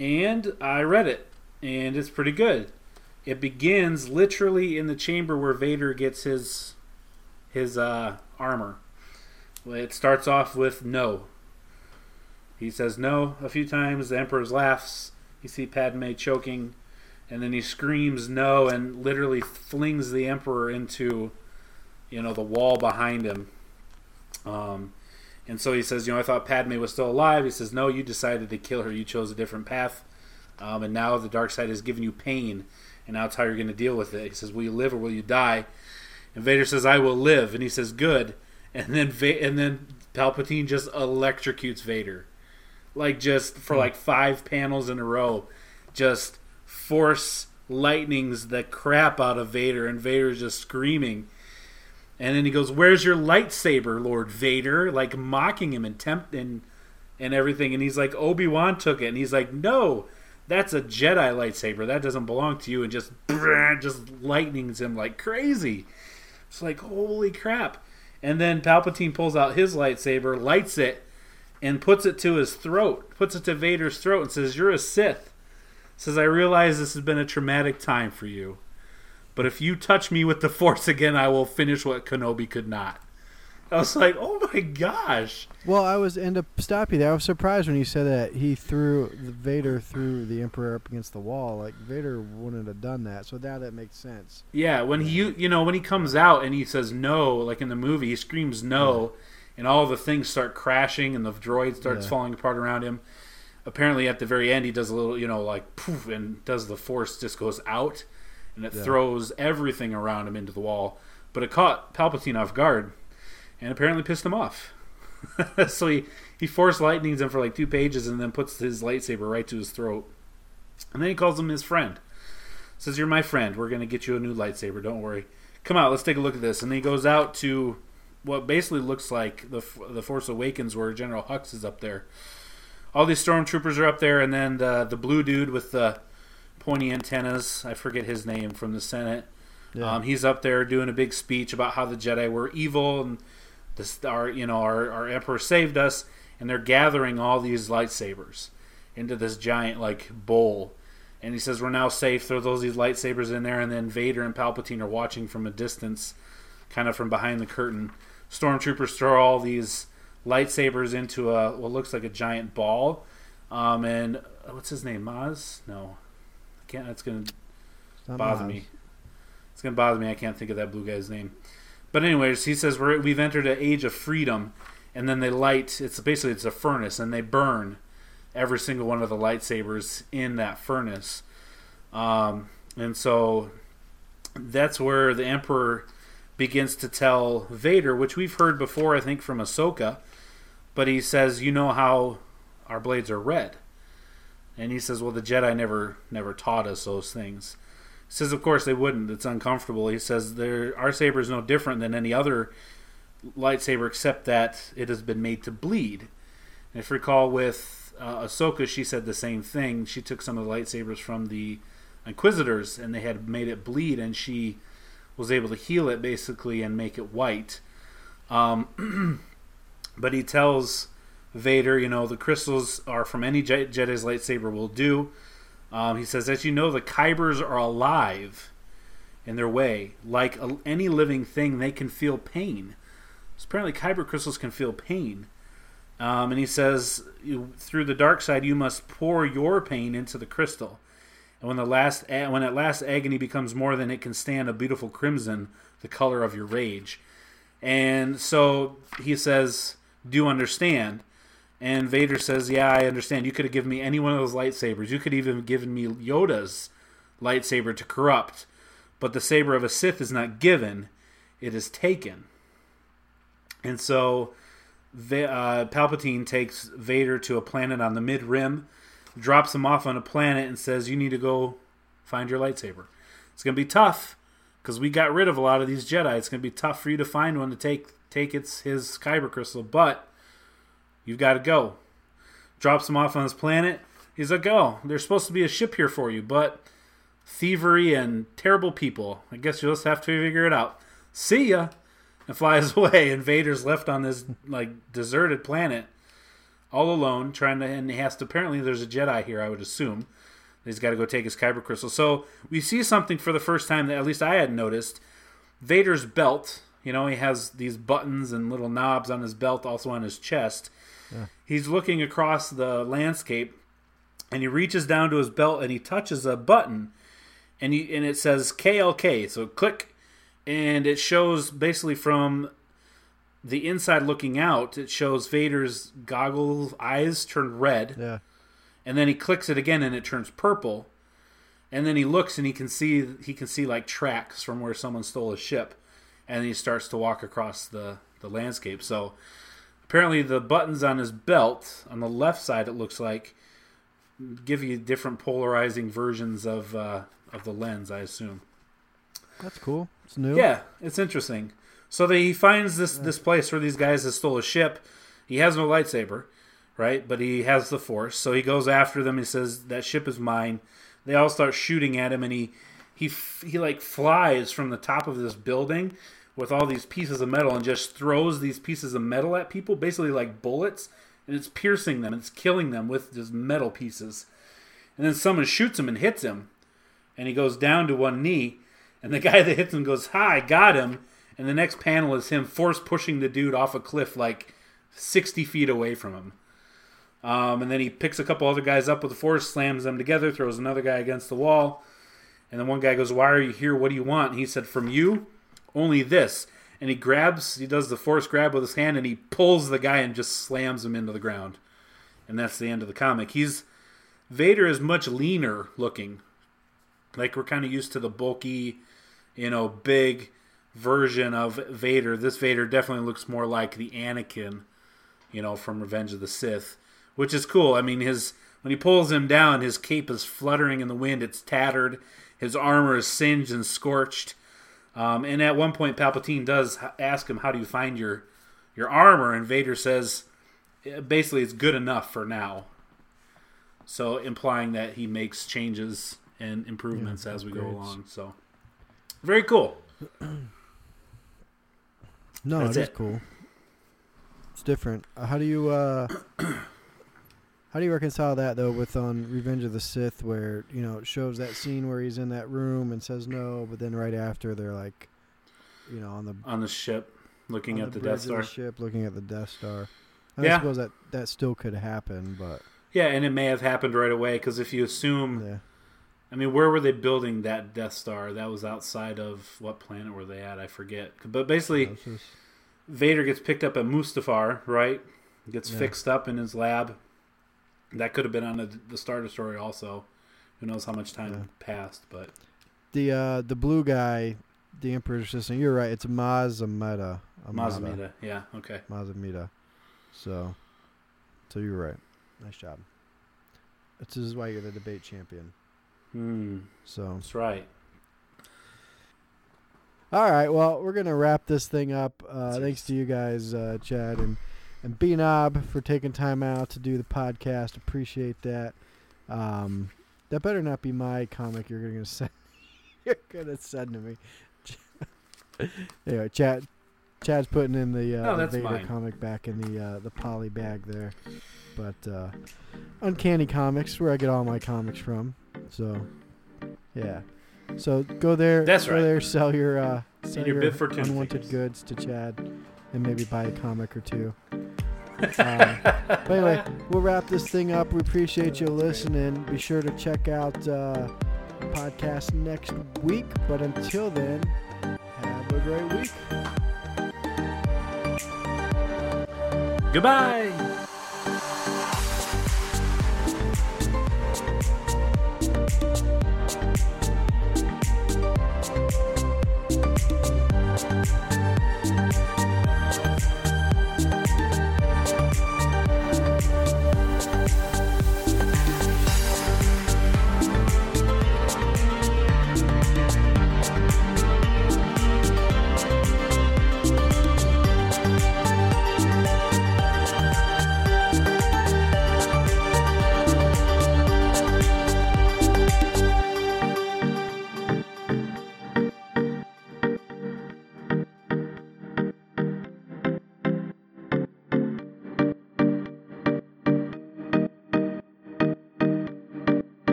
and I read it, and it's pretty good. It begins literally in the chamber where Vader gets his his uh, armor. It starts off with no. He says no a few times. The Emperor laughs. You see Padme choking and then he screams no and literally flings the emperor into you know the wall behind him. Um, and so he says you know i thought padme was still alive. He says no you decided to kill her. You chose a different path. Um, and now the dark side has given you pain. And now it's how you're going to deal with it. He says will you live or will you die? And vader says i will live. And he says good. And then Va- and then palpatine just electrocutes vader. Like just for like five panels in a row just force lightnings the crap out of Vader, and Vader's just screaming. And then he goes, "Where's your lightsaber, Lord Vader?" Like mocking him and tempt and and everything. And he's like, "Obi Wan took it," and he's like, "No, that's a Jedi lightsaber. That doesn't belong to you." And just just lightnings him like crazy. It's like holy crap. And then Palpatine pulls out his lightsaber, lights it, and puts it to his throat, puts it to Vader's throat, and says, "You're a Sith." Says, I realize this has been a traumatic time for you, but if you touch me with the Force again, I will finish what Kenobi could not. I was like, oh my gosh. Well, I was end up stop you there. I was surprised when you said that he threw the Vader threw the Emperor up against the wall. Like Vader wouldn't have done that. So now that makes sense. Yeah, when he, you know, when he comes out and he says no, like in the movie, he screams no, and all the things start crashing and the droid starts Yeah. falling apart around him. Apparently, at the very end, he does a little, you know, like poof, and does the Force just goes out, and it Yeah. throws everything around him into the wall. But it caught Palpatine off guard, and apparently pissed him off. so he he force lightnings him for like two pages, and then puts his lightsaber right to his throat, and then he calls him his friend. Says, "You're my friend. We're gonna get you a new lightsaber. Don't worry. Come out. Let's take a look at this." And he goes out to what basically looks like the the Force Awakens, where General Hux is up there. All these stormtroopers are up there, and then the the blue dude with the pointy antennas. I forget his name from the Senate. Yeah. Um, he's up there doing a big speech about how the Jedi were evil and this our you know our, our Emperor saved us, and they're gathering all these lightsabers into this giant like bowl. And he says we're now safe. Throw those these lightsabers in there, and then Vader and Palpatine are watching from a distance, kind of from behind the curtain. Stormtroopers throw all these lightsabers into a what looks like a giant ball. Um, and uh, what's his name? Maz? No, I can't. That's gonna bother Maz. me. It's gonna bother me. I can't think of that blue guy's name. But anyways, he says we're, we've entered an age of freedom, and then they light. It's basically it's a furnace, and they burn every single one of the lightsabers in that furnace. Um, and so that's where the emperor begins to tell Vader, which we've heard before, I think, from Ahsoka, but he says, "You know how our blades are red," and he says, "Well, the Jedi never never taught us those things." He says, "Of course they wouldn't. It's uncomfortable." He says, "Their our saber is no different than any other lightsaber, except that it has been made to bleed." And if you recall, with uh, Ahsoka, she said the same thing. She took some of the lightsabers from the Inquisitors, and they had made it bleed, and she was able to heal it basically and make it white. Um, but he tells Vader, you know, the crystals are from any Je- Jedi's lightsaber will do. Um, he says, as you know, the Kybers are alive in their way. Like a, any living thing, they can feel pain. So apparently, Kyber crystals can feel pain. Um, and he says, through the dark side, you must pour your pain into the crystal. And when the last, when at last agony becomes more than it can stand, a beautiful crimson, the color of your rage. And so he says, "Do you understand?" And Vader says, "Yeah, I understand. You could have given me any one of those lightsabers. You could even have given me Yoda's lightsaber to corrupt, but the saber of a Sith is not given; it is taken." And so, uh, Palpatine takes Vader to a planet on the mid rim drops him off on a planet and says, "You need to go find your lightsaber." It's gonna be tough because we got rid of a lot of these Jedi. It's gonna be tough for you to find one to take take its his kyber crystal, but you've got to go. Drops him off on this planet. He's like, "Oh, there's supposed to be a ship here for you, but thievery and terrible people. I guess you'll just have to figure it out. See ya." And flies away, and Vader's left on this like deserted planet all alone, trying to, and he has to. Apparently, there's a Jedi here. I would assume he's got to go take his kyber crystal. So we see something for the first time that at least I hadn't noticed. Vader's belt. You know, he has these buttons and little knobs on his belt, also on his chest. Yeah. He's looking across the landscape, and he reaches down to his belt and he touches a button, and he and it says KLK. So click, and it shows basically from the inside looking out, it shows Vader's goggles eyes turn red. Yeah. And then he clicks it again and it turns purple. And then he looks and he can see he can see like tracks from where someone stole a ship. And he starts to walk across the, the landscape. So apparently the buttons on his belt on the left side it looks like give you different polarizing versions of uh, of the lens, I assume. That's cool. It's new. Yeah, it's interesting. So that he finds this this place where these guys have stole a ship. He has no lightsaber, right? But he has the force. So he goes after them. He says that ship is mine. They all start shooting at him, and he he he like flies from the top of this building with all these pieces of metal and just throws these pieces of metal at people, basically like bullets, and it's piercing them. It's killing them with just metal pieces. And then someone shoots him and hits him, and he goes down to one knee. And the guy that hits him goes, "Hi, got him." And the next panel is him force pushing the dude off a cliff like 60 feet away from him. Um, and then he picks a couple other guys up with the force, slams them together, throws another guy against the wall. And then one guy goes, Why are you here? What do you want? And he said, From you, only this. And he grabs, he does the force grab with his hand, and he pulls the guy and just slams him into the ground. And that's the end of the comic. He's Vader is much leaner looking. Like we're kind of used to the bulky, you know, big version of Vader. This Vader definitely looks more like the Anakin, you know, from Revenge of the Sith, which is cool. I mean, his when he pulls him down, his cape is fluttering in the wind. It's tattered. His armor is singed and scorched. Um, and at one point, Palpatine does ask him, "How do you find your your armor?" And Vader says, basically, it's good enough for now. So implying that he makes changes and improvements yeah, as we go along. So very cool. No, That's it is cool. It's different. Uh, how do you uh, how do you reconcile that though with on Revenge of the Sith, where you know it shows that scene where he's in that room and says no, but then right after they're like, you know, on the on the ship, looking at the, the Death Star. The ship, looking at the Death Star. I yeah. suppose that that still could happen, but yeah, and it may have happened right away because if you assume yeah. I mean, where were they building that Death Star? That was outside of what planet were they at? I forget. But basically, Vader gets picked up at Mustafar, right? Gets yeah. fixed up in his lab. That could have been on a, the Star Destroyer also. Who knows how much time yeah. passed? But the uh, the blue guy the Emperor's Assistant. You're right. It's Mazameta. Amedda. Mazamita. Yeah. Okay. Mas Amedda. So, so you're right. Nice job. This is why you're the debate champion. Hmm. So, That's right. all right. Well, we're gonna wrap this thing up. Uh, thanks to you guys, uh, Chad and and B Knob for taking time out to do the podcast. Appreciate that. Um, that better not be my comic. You're gonna send. You're gonna send to me. anyway, Chad. Chad's putting in the, uh, No, Vader mine. comic back in the uh, the poly bag there, but uh, Uncanny Comics, where I get all my comics from. So, yeah. So go there. That's go right. there. Sell your uh, sell your your, unwanted goods to Chad, and maybe buy a comic or two. Um, but anyway, we'll wrap this thing up. We appreciate you listening. Be sure to check out uh, the podcast next week. But until then, have a great week. Goodbye.